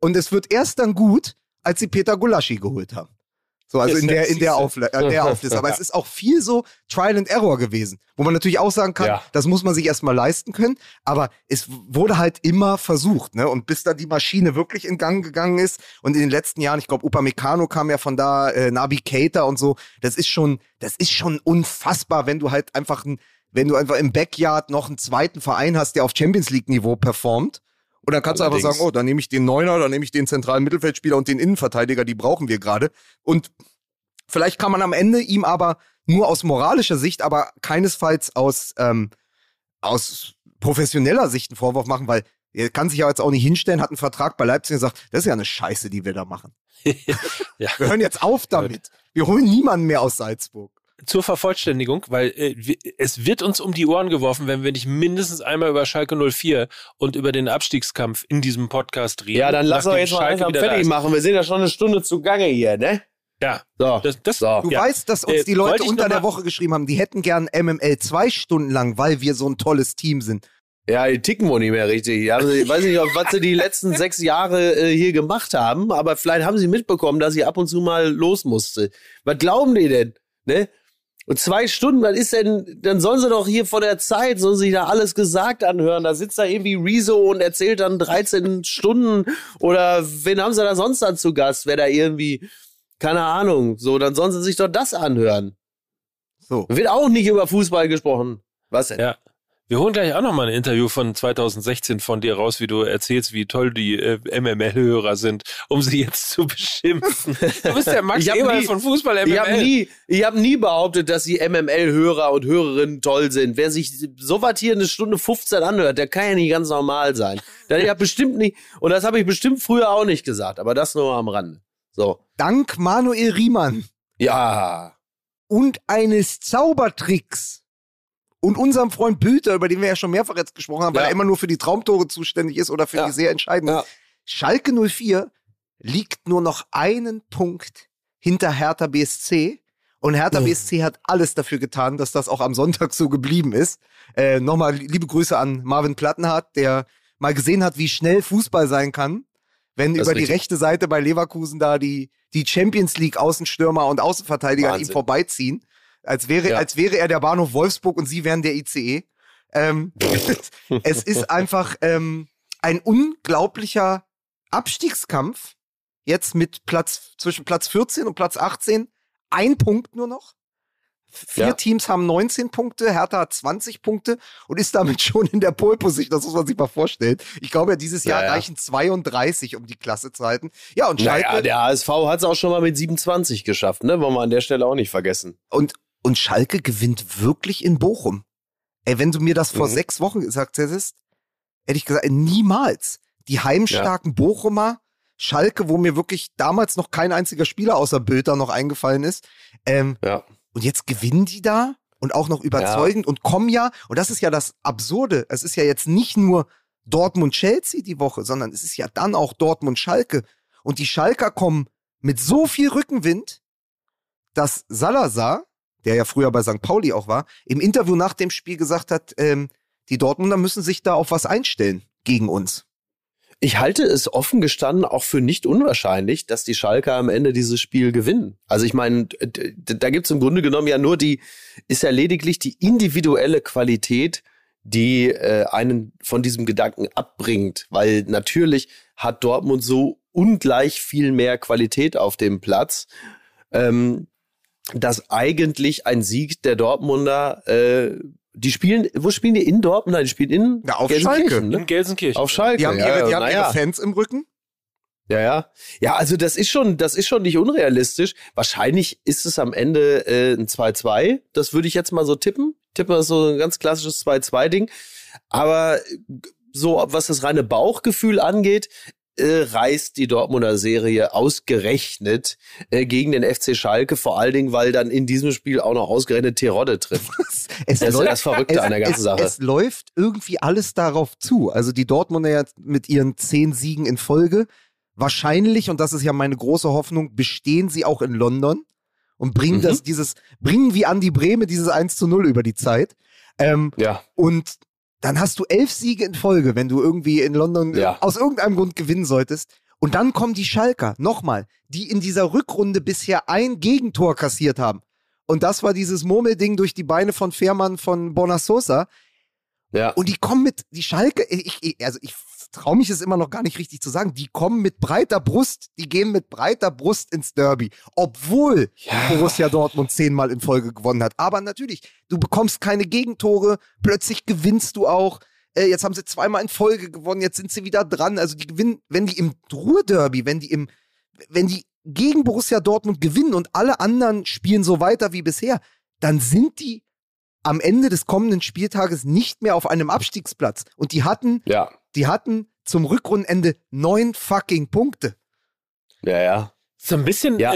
Und es wird erst dann gut, als sie Peter Gulaschi geholt haben. So, also in der, in der, Aufle äh, der Aufliste. Aber es ist auch viel so Trial and Error gewesen, wo man natürlich auch sagen kann, ja. das muss man sich erstmal leisten können. Aber es wurde halt immer versucht, ne? Und bis da die Maschine wirklich in Gang gegangen ist und in den letzten Jahren, ich glaube, Upamecano kam ja von da, äh, Nabi Keita und so, das ist schon, das ist schon unfassbar, wenn du halt einfach ein, wenn du einfach im Backyard noch einen zweiten Verein hast, der auf Champions League Niveau performt und dann kannst Allerdings. du einfach sagen, oh, dann nehme ich den Neuner, dann nehme ich den zentralen Mittelfeldspieler und den Innenverteidiger, die brauchen wir gerade. Und vielleicht kann man am Ende ihm aber nur aus moralischer Sicht, aber keinesfalls aus, ähm, aus professioneller Sicht einen Vorwurf machen, weil er kann sich ja jetzt auch nicht hinstellen, hat einen Vertrag bei Leipzig und sagt, das ist ja eine Scheiße, die wir da machen. ja. Wir hören jetzt auf damit. Wir holen niemanden mehr aus Salzburg zur Vervollständigung, weil äh, es wird uns um die Ohren geworfen, wenn wir nicht mindestens einmal über Schalke 04 und über den Abstiegskampf in diesem Podcast reden. Ja, dann lass uns jetzt mal langsam fertig machen. Wir sind ja schon eine Stunde zugange hier, ne? Ja. So. Das, das, so. Du ja. weißt, dass uns äh, die Leute unter der Woche geschrieben haben, die hätten gern MML zwei Stunden lang, weil wir so ein tolles Team sind. Ja, die ticken wohl nicht mehr richtig. Also, ich weiß nicht, was sie die letzten sechs Jahre äh, hier gemacht haben, aber vielleicht haben sie mitbekommen, dass sie ab und zu mal los musste. Was glauben die denn? Ne? Und zwei Stunden, was ist denn, dann sollen sie doch hier vor der Zeit, sollen sie da alles gesagt anhören. Da sitzt da irgendwie Rezo und erzählt dann 13 Stunden oder wen haben sie da sonst dann zu Gast? Wer da irgendwie, keine Ahnung, so, dann sollen sie sich doch das anhören. So. Wird auch nicht über Fußball gesprochen. Was denn? Ja. Wir holen gleich auch nochmal ein Interview von 2016 von dir raus, wie du erzählst, wie toll die äh, MML-Hörer sind, um sie jetzt zu beschimpfen. Du bist der Max Eberl von Fußball MML. Ich habe nie, ich hab nie behauptet, dass die MML-Hörer und Hörerinnen toll sind. Wer sich so was hier eine Stunde 15 anhört, der kann ja nicht ganz normal sein. Der hat bestimmt nicht, und das habe ich bestimmt früher auch nicht gesagt, aber das nur am Rande. So. Dank Manuel Riemann. Ja. Und eines Zaubertricks und unserem Freund Bülter, über den wir ja schon mehrfach jetzt gesprochen haben, ja. weil er immer nur für die Traumtore zuständig ist oder für ja. die sehr entscheidenden. Ja. Schalke 04 liegt nur noch einen Punkt hinter Hertha BSC. Und Hertha. BSC hat alles dafür getan, dass das auch am Sonntag so geblieben ist. Äh, Nochmal liebe Grüße an Marvin Plattenhardt, der mal gesehen hat, wie schnell Fußball sein kann, wenn das über die rechte Seite bei Leverkusen da die, die Champions League Außenstürmer und Außenverteidiger Wahnsinn. an ihm vorbeiziehen. Als wäre, ja. als wäre er der Bahnhof Wolfsburg und sie wären der ICE. Ähm, es ist einfach ähm, ein unglaublicher Abstiegskampf. Jetzt mit Platz zwischen Platz 14 und Platz 18. Ein Punkt nur noch. Vier ja. Teams haben 19 Punkte, Hertha hat 20 Punkte und ist damit schon in der Pole Position. Das muss man sich mal vorstellen. Ich glaube ja, dieses Jahr ja, reichen 32, um die Klasse zu halten. Ja, und Schalke. Naja, der HSV hat es auch schon mal mit 27 geschafft, ne? Wollen wir an der Stelle auch nicht vergessen. Und, und Schalke gewinnt wirklich in Bochum. Ey, wenn du mir das vor mhm. sechs Wochen gesagt hättest, hätte ich gesagt, niemals. Die heimstarken ja. Bochumer, Schalke, wo mir wirklich damals noch kein einziger Spieler außer Bülter noch eingefallen ist. Ähm, ja. Und jetzt gewinnen die da und auch noch überzeugend ja. und kommen ja, und das ist ja das Absurde, es ist ja jetzt nicht nur Dortmund-Chelsea die Woche, sondern es ist ja dann auch Dortmund-Schalke. Und die Schalker kommen mit so viel Rückenwind, dass Salazar, der ja früher bei St. Pauli auch war, im Interview nach dem Spiel gesagt hat, ähm, die Dortmunder müssen sich da auf was einstellen gegen uns. Ich halte es offen gestanden auch für nicht unwahrscheinlich, dass die Schalker am Ende dieses Spiel gewinnen. Also ich meine, da gibt es im Grunde genommen ja nur die, ist ja lediglich die individuelle Qualität, die äh, einen von diesem Gedanken abbringt. Weil natürlich hat Dortmund so ungleich viel mehr Qualität auf dem Platz. Ähm, dass eigentlich ein Sieg der Dortmunder äh, die spielen, wo spielen die? In Dortmund? Nein, die spielen in ja, auf Schalke. Ne? In Gelsenkirchen. Auf Schalke. Die haben, ihre, die haben naja. ihre Fans im Rücken. Ja, ja. Ja, also das ist schon, das ist schon nicht unrealistisch. Wahrscheinlich ist es am Ende äh, ein 2-2. Das würde ich jetzt mal so tippen. Tippen ist so ein ganz klassisches 2-2-Ding. Aber so, was das reine Bauchgefühl angeht, äh, reißt die Dortmunder Serie ausgerechnet äh, gegen den FC Schalke, vor allen Dingen, weil dann in diesem Spiel auch noch ausgerechnet Terodde trifft. es das läuft, ist das Verrückte es, an der ganzen es, Sache. Es läuft irgendwie alles darauf zu. Also die Dortmunder jetzt mit ihren zehn Siegen in Folge, wahrscheinlich, und das ist ja meine große Hoffnung, bestehen sie auch in London und bringen mhm. das, dieses, bringen wie Andi Breme dieses 1 zu 0 über die Zeit. Ähm, ja. Und dann hast du elf Siege in Folge, wenn du irgendwie in London ja. aus irgendeinem Grund gewinnen solltest. Und dann kommen die Schalker, nochmal, die in dieser Rückrunde bisher ein Gegentor kassiert haben. Und das war dieses Murmelding durch die Beine von Fährmann von Bonasosa. Ja. Und die kommen mit, die Schalke, ich, ich, also ich traue mich es immer noch gar nicht richtig zu sagen, die kommen mit breiter Brust, die gehen mit breiter Brust ins Derby, obwohl ja. Borussia Dortmund zehnmal in Folge gewonnen hat. Aber natürlich, du bekommst keine Gegentore, plötzlich gewinnst du auch. Äh, jetzt haben sie zweimal in Folge gewonnen, jetzt sind sie wieder dran. Also die gewinnen, wenn die im Ruhrderby, wenn die im, wenn die gegen Borussia Dortmund gewinnen und alle anderen spielen so weiter wie bisher, dann sind die am Ende des kommenden Spieltages nicht mehr auf einem Abstiegsplatz. Und die hatten ja die hatten zum Rückrundenende neun fucking Punkte. Ja, ja. So ein bisschen ja.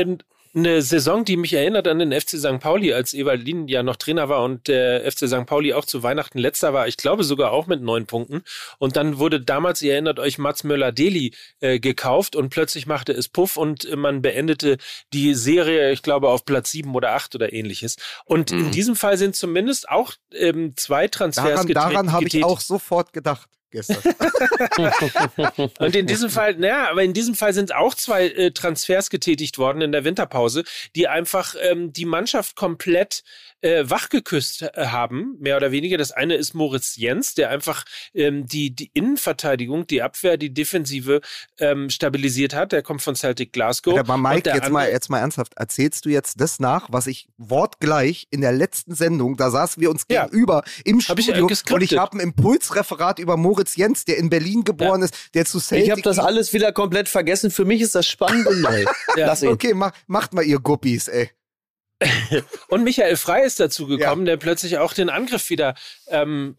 Eine Saison, die mich erinnert an den FC St. Pauli, als Evalin ja noch Trainer war und der FC St. Pauli auch zu Weihnachten letzter war. Ich glaube sogar auch mit neun Punkten. Und dann wurde damals, ihr erinnert euch, Mats Möller-Deli äh, gekauft und plötzlich machte es Puff und man beendete die Serie, ich glaube, auf Platz sieben oder acht oder ähnliches. Und mhm. in diesem Fall sind zumindest auch ähm, zwei Transfers Daran, daran habe ich auch sofort gedacht gestern. und in diesem Fall, naja, aber in diesem Fall sind auch zwei äh, Transfers getätigt worden in der Winterpause, die einfach ähm, die Mannschaft komplett äh, wachgeküsst äh, haben, mehr oder weniger. Das eine ist Moritz Jens, der einfach ähm, die, die Innenverteidigung, die Abwehr, die Defensive ähm, stabilisiert hat. Der kommt von Celtic Glasgow. Aber Mike, jetzt mal, jetzt mal ernsthaft, erzählst du jetzt das nach, was ich wortgleich in der letzten Sendung, da saßen wir uns ja. gegenüber im Studio ich, äh, und ich habe ein Impulsreferat über Moritz Jens, der in Berlin geboren ja. ist, der zu Celtic... Ich habe das alles wieder komplett vergessen. Für mich ist das spannend und neu. ja. Okay, mach, macht mal ihr Guppies, ey. und Michael Frey ist dazu gekommen, ja. der plötzlich auch den Angriff wieder ähm,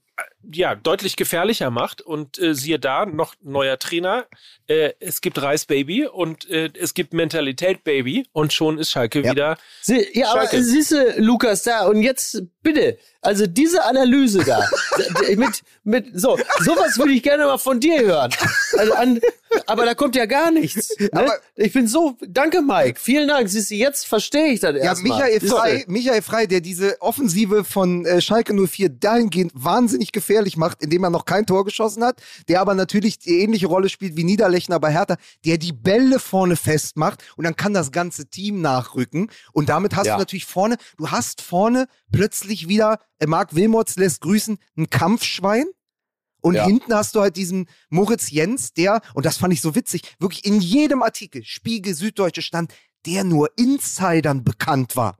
ja, deutlich gefährlicher macht. Und äh, siehe da, noch neuer Trainer. Äh, es gibt Reis Baby und äh, es gibt Mentalität Baby und schon ist Schalke ja. wieder. Sie, ja, Schalke. aber siehst du, Lukas, da und jetzt bitte, also diese Analyse da, mit, mit, so, sowas würde ich gerne mal von dir hören. Also an, aber da kommt ja gar nichts. Ne? Aber, ich bin so, danke Mike, vielen Dank. Siehst du, jetzt verstehe ich das Ja, Michael Frei, Michael Frei, der diese Offensive von äh, Schalke 04 dahingehend wahnsinnig gefährlich macht, indem er noch kein Tor geschossen hat, der aber natürlich die ähnliche Rolle spielt wie Niederlechner bei Hertha, der die Bälle vorne festmacht und dann kann das ganze Team nachrücken und damit hast ja. du natürlich vorne, du hast vorne plötzlich wieder, äh, Marc Wilmots lässt grüßen, ein Kampfschwein, und ja. hinten hast du halt diesen Moritz Jens, der, und das fand ich so witzig, wirklich in jedem Artikel, Spiegel, Süddeutsche stand, der nur Insidern bekannt war.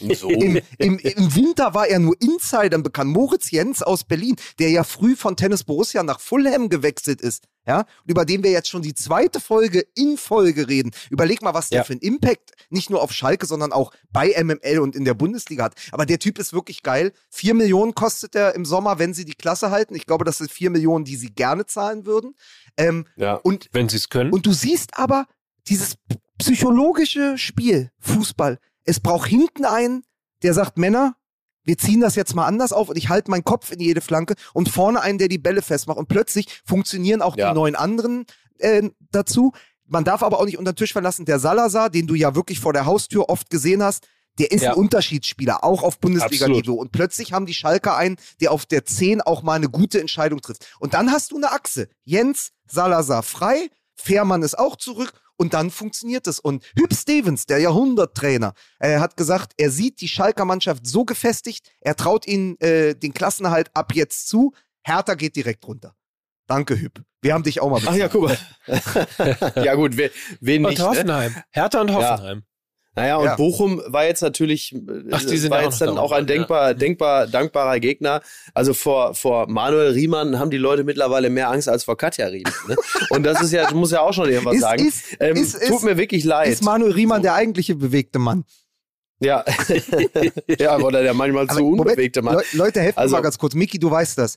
So. Im, im, Im, Winter war er nur Insidern bekannt. Moritz Jens aus Berlin, der ja früh von Tennis Borussia nach Fulham gewechselt ist, ja, und über den wir jetzt schon die zweite Folge in Folge reden. Überleg mal, was der für einen Impact nicht nur auf Schalke, sondern auch bei MML und in der Bundesliga hat. Aber der Typ ist wirklich geil. Vier Millionen kostet er im Sommer, wenn sie die Klasse halten. Ich glaube, das sind vier Millionen, die sie gerne zahlen würden. Ähm, ja, und, wenn sie es können. Und du siehst aber dieses psychologische Spiel, Fußball, es braucht hinten einen, der sagt, Männer, wir ziehen das jetzt mal anders auf und ich halte meinen Kopf in jede Flanke und vorne einen, der die Bälle festmacht. Und plötzlich funktionieren auch ja. die neun anderen äh, dazu. Man darf aber auch nicht unter den Tisch verlassen, der Salazar, den du ja wirklich vor der Haustür oft gesehen hast, der ist ja. ein Unterschiedsspieler, auch auf Bundesliga-Niveau. Und plötzlich haben die Schalker einen, der auf der 10 auch mal eine gute Entscheidung trifft. Und dann hast du eine Achse. Jens, Salazar frei, Fährmann ist auch zurück und dann funktioniert es. Und Hüb Stevens, der Jahrhunderttrainer, äh, hat gesagt, er sieht die Schalker Mannschaft so gefestigt, er traut ihnen äh, den Klassenerhalt ab jetzt zu. Hertha geht direkt runter. Danke, Hüb. Wir haben dich auch mal bezahlt. Ach ja, guck mal. ja gut, wen, wen und nicht. Ne? Hoffenheim. Ne? Hertha und Hoffenheim. Ja. Naja, und ja. Bochum war jetzt natürlich, Ach, die sind war jetzt dann auch ein denkbar, ja. denkbar, dankbarer Gegner. Also vor, vor Manuel Riemann haben die Leute mittlerweile mehr Angst als vor Katja Riemann. Ne? Und das ist ja, du musst ja auch schon irgendwas ist, sagen. Ist, ähm, ist, tut mir wirklich leid. Ist Manuel Riemann so. der eigentliche bewegte Mann? Ja. ja, oder der manchmal zu unbewegte Mann. Le Leute, helfen also, mal ganz kurz. Miki, du weißt das.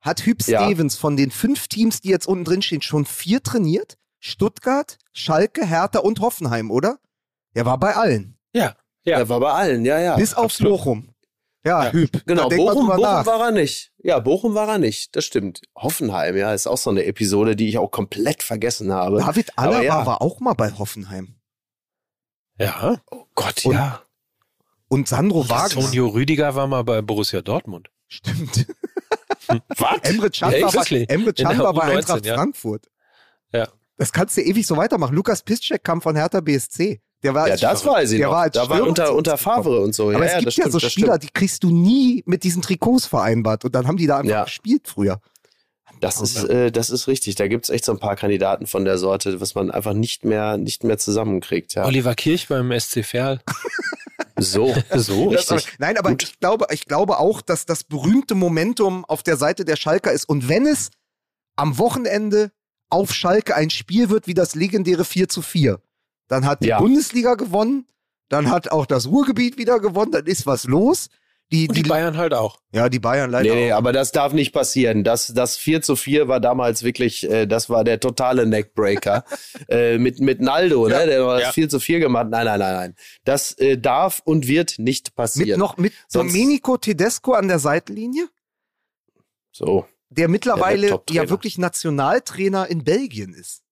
Hat Hüb ja. Stevens von den fünf Teams, die jetzt unten drin stehen, schon vier trainiert? Stuttgart, Schalke, Hertha und Hoffenheim, oder? Er war bei allen. Ja, ja. Er war bei allen, ja, ja. Bis auf Bochum. Ja, ja. Hüb. Genau, Bochum, Bochum war er nicht. Ja, Bochum war er nicht. Das stimmt. Hoffenheim, ja, ist auch so eine Episode, die ich auch komplett vergessen habe. David Alaba ja. war auch mal bei Hoffenheim. Ja. Oh Gott, und, ja. Und Sandro Wagner. Antonio Rüdiger war mal bei Borussia Dortmund. Stimmt. Was? Emre Can war, bei, Emre Can war bei Eintracht ja. Frankfurt. Ja. Das kannst du ewig so weitermachen. Lukas Piszczek kam von Hertha BSC. Der war ja, das weiß ich der noch. War da war unter, unter Favre und so. Aber ja, es gibt ja, ja so Spieler, die kriegst du nie mit diesen Trikots vereinbart. Und dann haben die da einfach ja. gespielt früher. Das ist, äh, das ist richtig. Da gibt es echt so ein paar Kandidaten von der Sorte, was man einfach nicht mehr, nicht mehr zusammenkriegt. Ja. Oliver Kirch beim SC Verl. So, so richtig. Aber, nein, aber ich glaube, ich glaube auch, dass das berühmte Momentum auf der Seite der Schalker ist. Und wenn es am Wochenende auf Schalke ein Spiel wird wie das legendäre 4 zu 4, dann hat die ja. Bundesliga gewonnen, dann hat auch das Ruhrgebiet wieder gewonnen, dann ist was los. Die, die, die, Bayern halt auch. Ja, die Bayern leider nee, auch. aber das darf nicht passieren. Das, das 4 zu 4 war damals wirklich, äh, das war der totale Neckbreaker. äh, mit, mit Naldo, ne? ja. ne? Der war ja. das 4 zu 4 gemacht. Nein, nein, nein, nein. Das äh, darf und wird nicht passieren. Mit noch mit Sonst Domenico Tedesco an der Seitenlinie? So. Der mittlerweile ja wirklich Nationaltrainer in Belgien ist.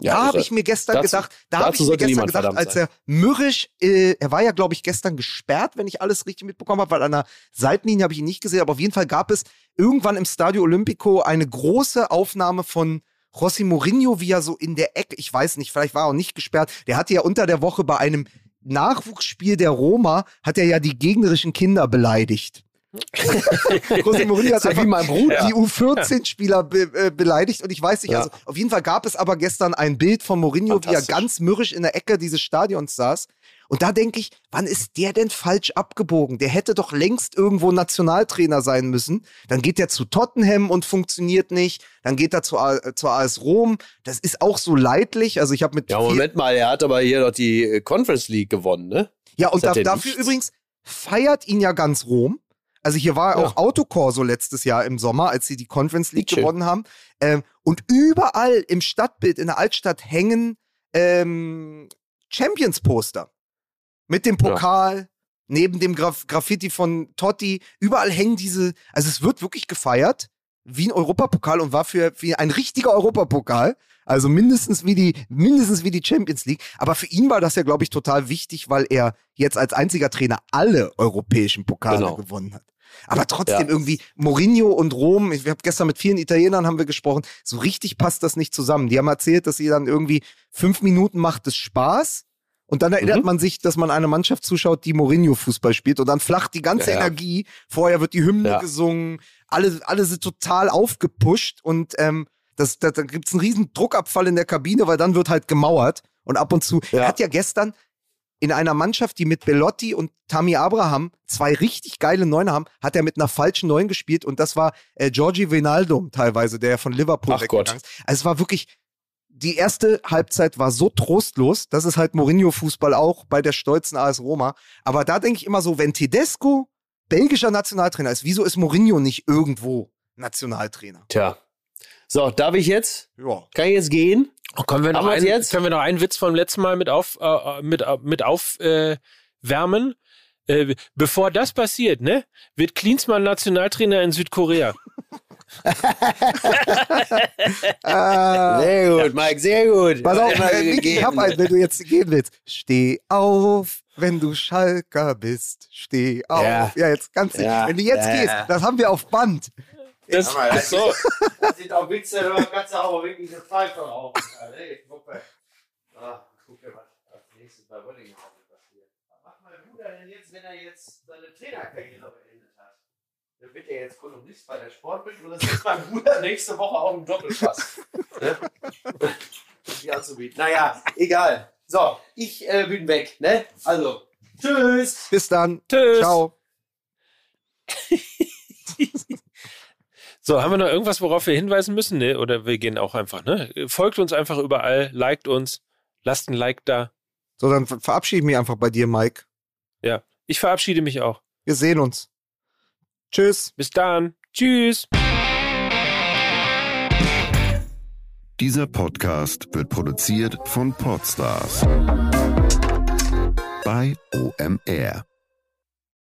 Ja, da habe ich mir gestern dazu, gedacht, da habe ich mir gestern gedacht, als er mürrisch, äh, er war ja, glaube ich, gestern gesperrt, wenn ich alles richtig mitbekommen habe, weil an der Seitenlinie habe ich ihn nicht gesehen, aber auf jeden Fall gab es irgendwann im Stadio Olimpico eine große Aufnahme von José Mourinho, wie er so in der Ecke, ich weiß nicht, vielleicht war er auch nicht gesperrt, der hatte ja unter der Woche bei einem Nachwuchsspiel der Roma hat er ja die gegnerischen Kinder beleidigt. José Mourinho hat einfach wie mein Bruder. die U14-Spieler be äh, beleidigt und ich weiß nicht, ja. also auf jeden Fall gab es aber gestern ein Bild von Mourinho, wie er ganz mürrisch in der Ecke dieses Stadions saß. Und da denke ich, wann ist der denn falsch abgebogen? Der hätte doch längst irgendwo Nationaltrainer sein müssen. Dann geht er zu Tottenham und funktioniert nicht. Dann geht er zu, äh, zur AS Rom. Das ist auch so leidlich. Also ich habe mit. Ja, Moment mal, er hat aber hier doch die äh, Conference League gewonnen, ne? Ja, und da, dafür nichts? übrigens feiert ihn ja ganz Rom. Also hier war ja. auch Autokorso letztes Jahr im Sommer, als sie die Conference League Bitte. gewonnen haben. Ähm, und überall im Stadtbild in der Altstadt hängen ähm, Champions-Poster. Mit dem Pokal, ja. neben dem Graf Graffiti von Totti. Überall hängen diese, also es wird wirklich gefeiert wie ein Europapokal und war für wie ein richtiger Europapokal. Also mindestens wie die, mindestens wie die Champions League. Aber für ihn war das ja, glaube ich, total wichtig, weil er jetzt als einziger Trainer alle europäischen Pokale genau. gewonnen hat. Aber trotzdem ja. irgendwie Mourinho und Rom, ich habe gestern mit vielen Italienern haben wir gesprochen, so richtig passt das nicht zusammen. Die haben erzählt, dass sie dann irgendwie fünf Minuten macht es Spaß und dann erinnert mhm. man sich, dass man eine Mannschaft zuschaut, die Mourinho-Fußball spielt und dann flacht die ganze ja, Energie. Vorher wird die Hymne ja. gesungen, alle, alle sind total aufgepusht und ähm, das, das, da gibt es einen riesen Druckabfall in der Kabine, weil dann wird halt gemauert und ab und zu. Er hat ja gestern in einer Mannschaft, die mit Belotti und Tammy Abraham zwei richtig geile Neuner haben, hat er mit einer falschen Neun gespielt und das war äh, Georgi Vinaldo teilweise, der von Liverpool Ach weggegangen ist. Also es war wirklich, die erste Halbzeit war so trostlos, das ist halt Mourinho-Fußball auch bei der stolzen AS Roma. Aber da denke ich immer so, wenn Tedesco belgischer Nationaltrainer ist, wieso ist Mourinho nicht irgendwo Nationaltrainer? Tja. So, darf ich jetzt? Ja. Kann ich jetzt gehen? Oh, können, wir noch einen, jetzt? können wir noch einen Witz vom letzten Mal mit auf äh, mit äh, mit aufwärmen? Äh, äh, bevor das passiert, ne, wird Klinsmann Nationaltrainer in Südkorea. ah, sehr gut, Mike, sehr gut. Pass auf, ich hab einen, wenn du jetzt gehen willst. Steh auf, wenn du Schalker bist. Steh auf. Ja, ja jetzt ganz ja, Wenn du jetzt ja, gehst, das haben wir auf Band. Das, ja, das, so. das sieht auch witzig aus, du kannst auch wirklich eine Pfeife rauchen. Hey, guck mal. Ah, guck mal, was als nächstes bei Wöllinghausen passiert. Was macht mein Bruder denn jetzt, wenn er jetzt seine Trainerkarriere beendet hat? Dann wird er jetzt Kolumnist bei der Sportbild oder sitzt mein Bruder nächste Woche auch im Doppelpass? ne? Die anzubieten. Naja, egal. So, ich äh, bin weg, ne? Also, tschüss. Bis dann. Tschüss. Ciao. So, haben wir noch irgendwas, worauf wir hinweisen müssen? Ne? Oder wir gehen auch einfach, ne? Folgt uns einfach überall, liked uns, lasst ein Like da. So, dann verabschiede ich mich einfach bei dir, Mike. Ja, ich verabschiede mich auch. Wir sehen uns. Tschüss. Bis dann. Tschüss. Dieser Podcast wird produziert von Podstars bei OMR.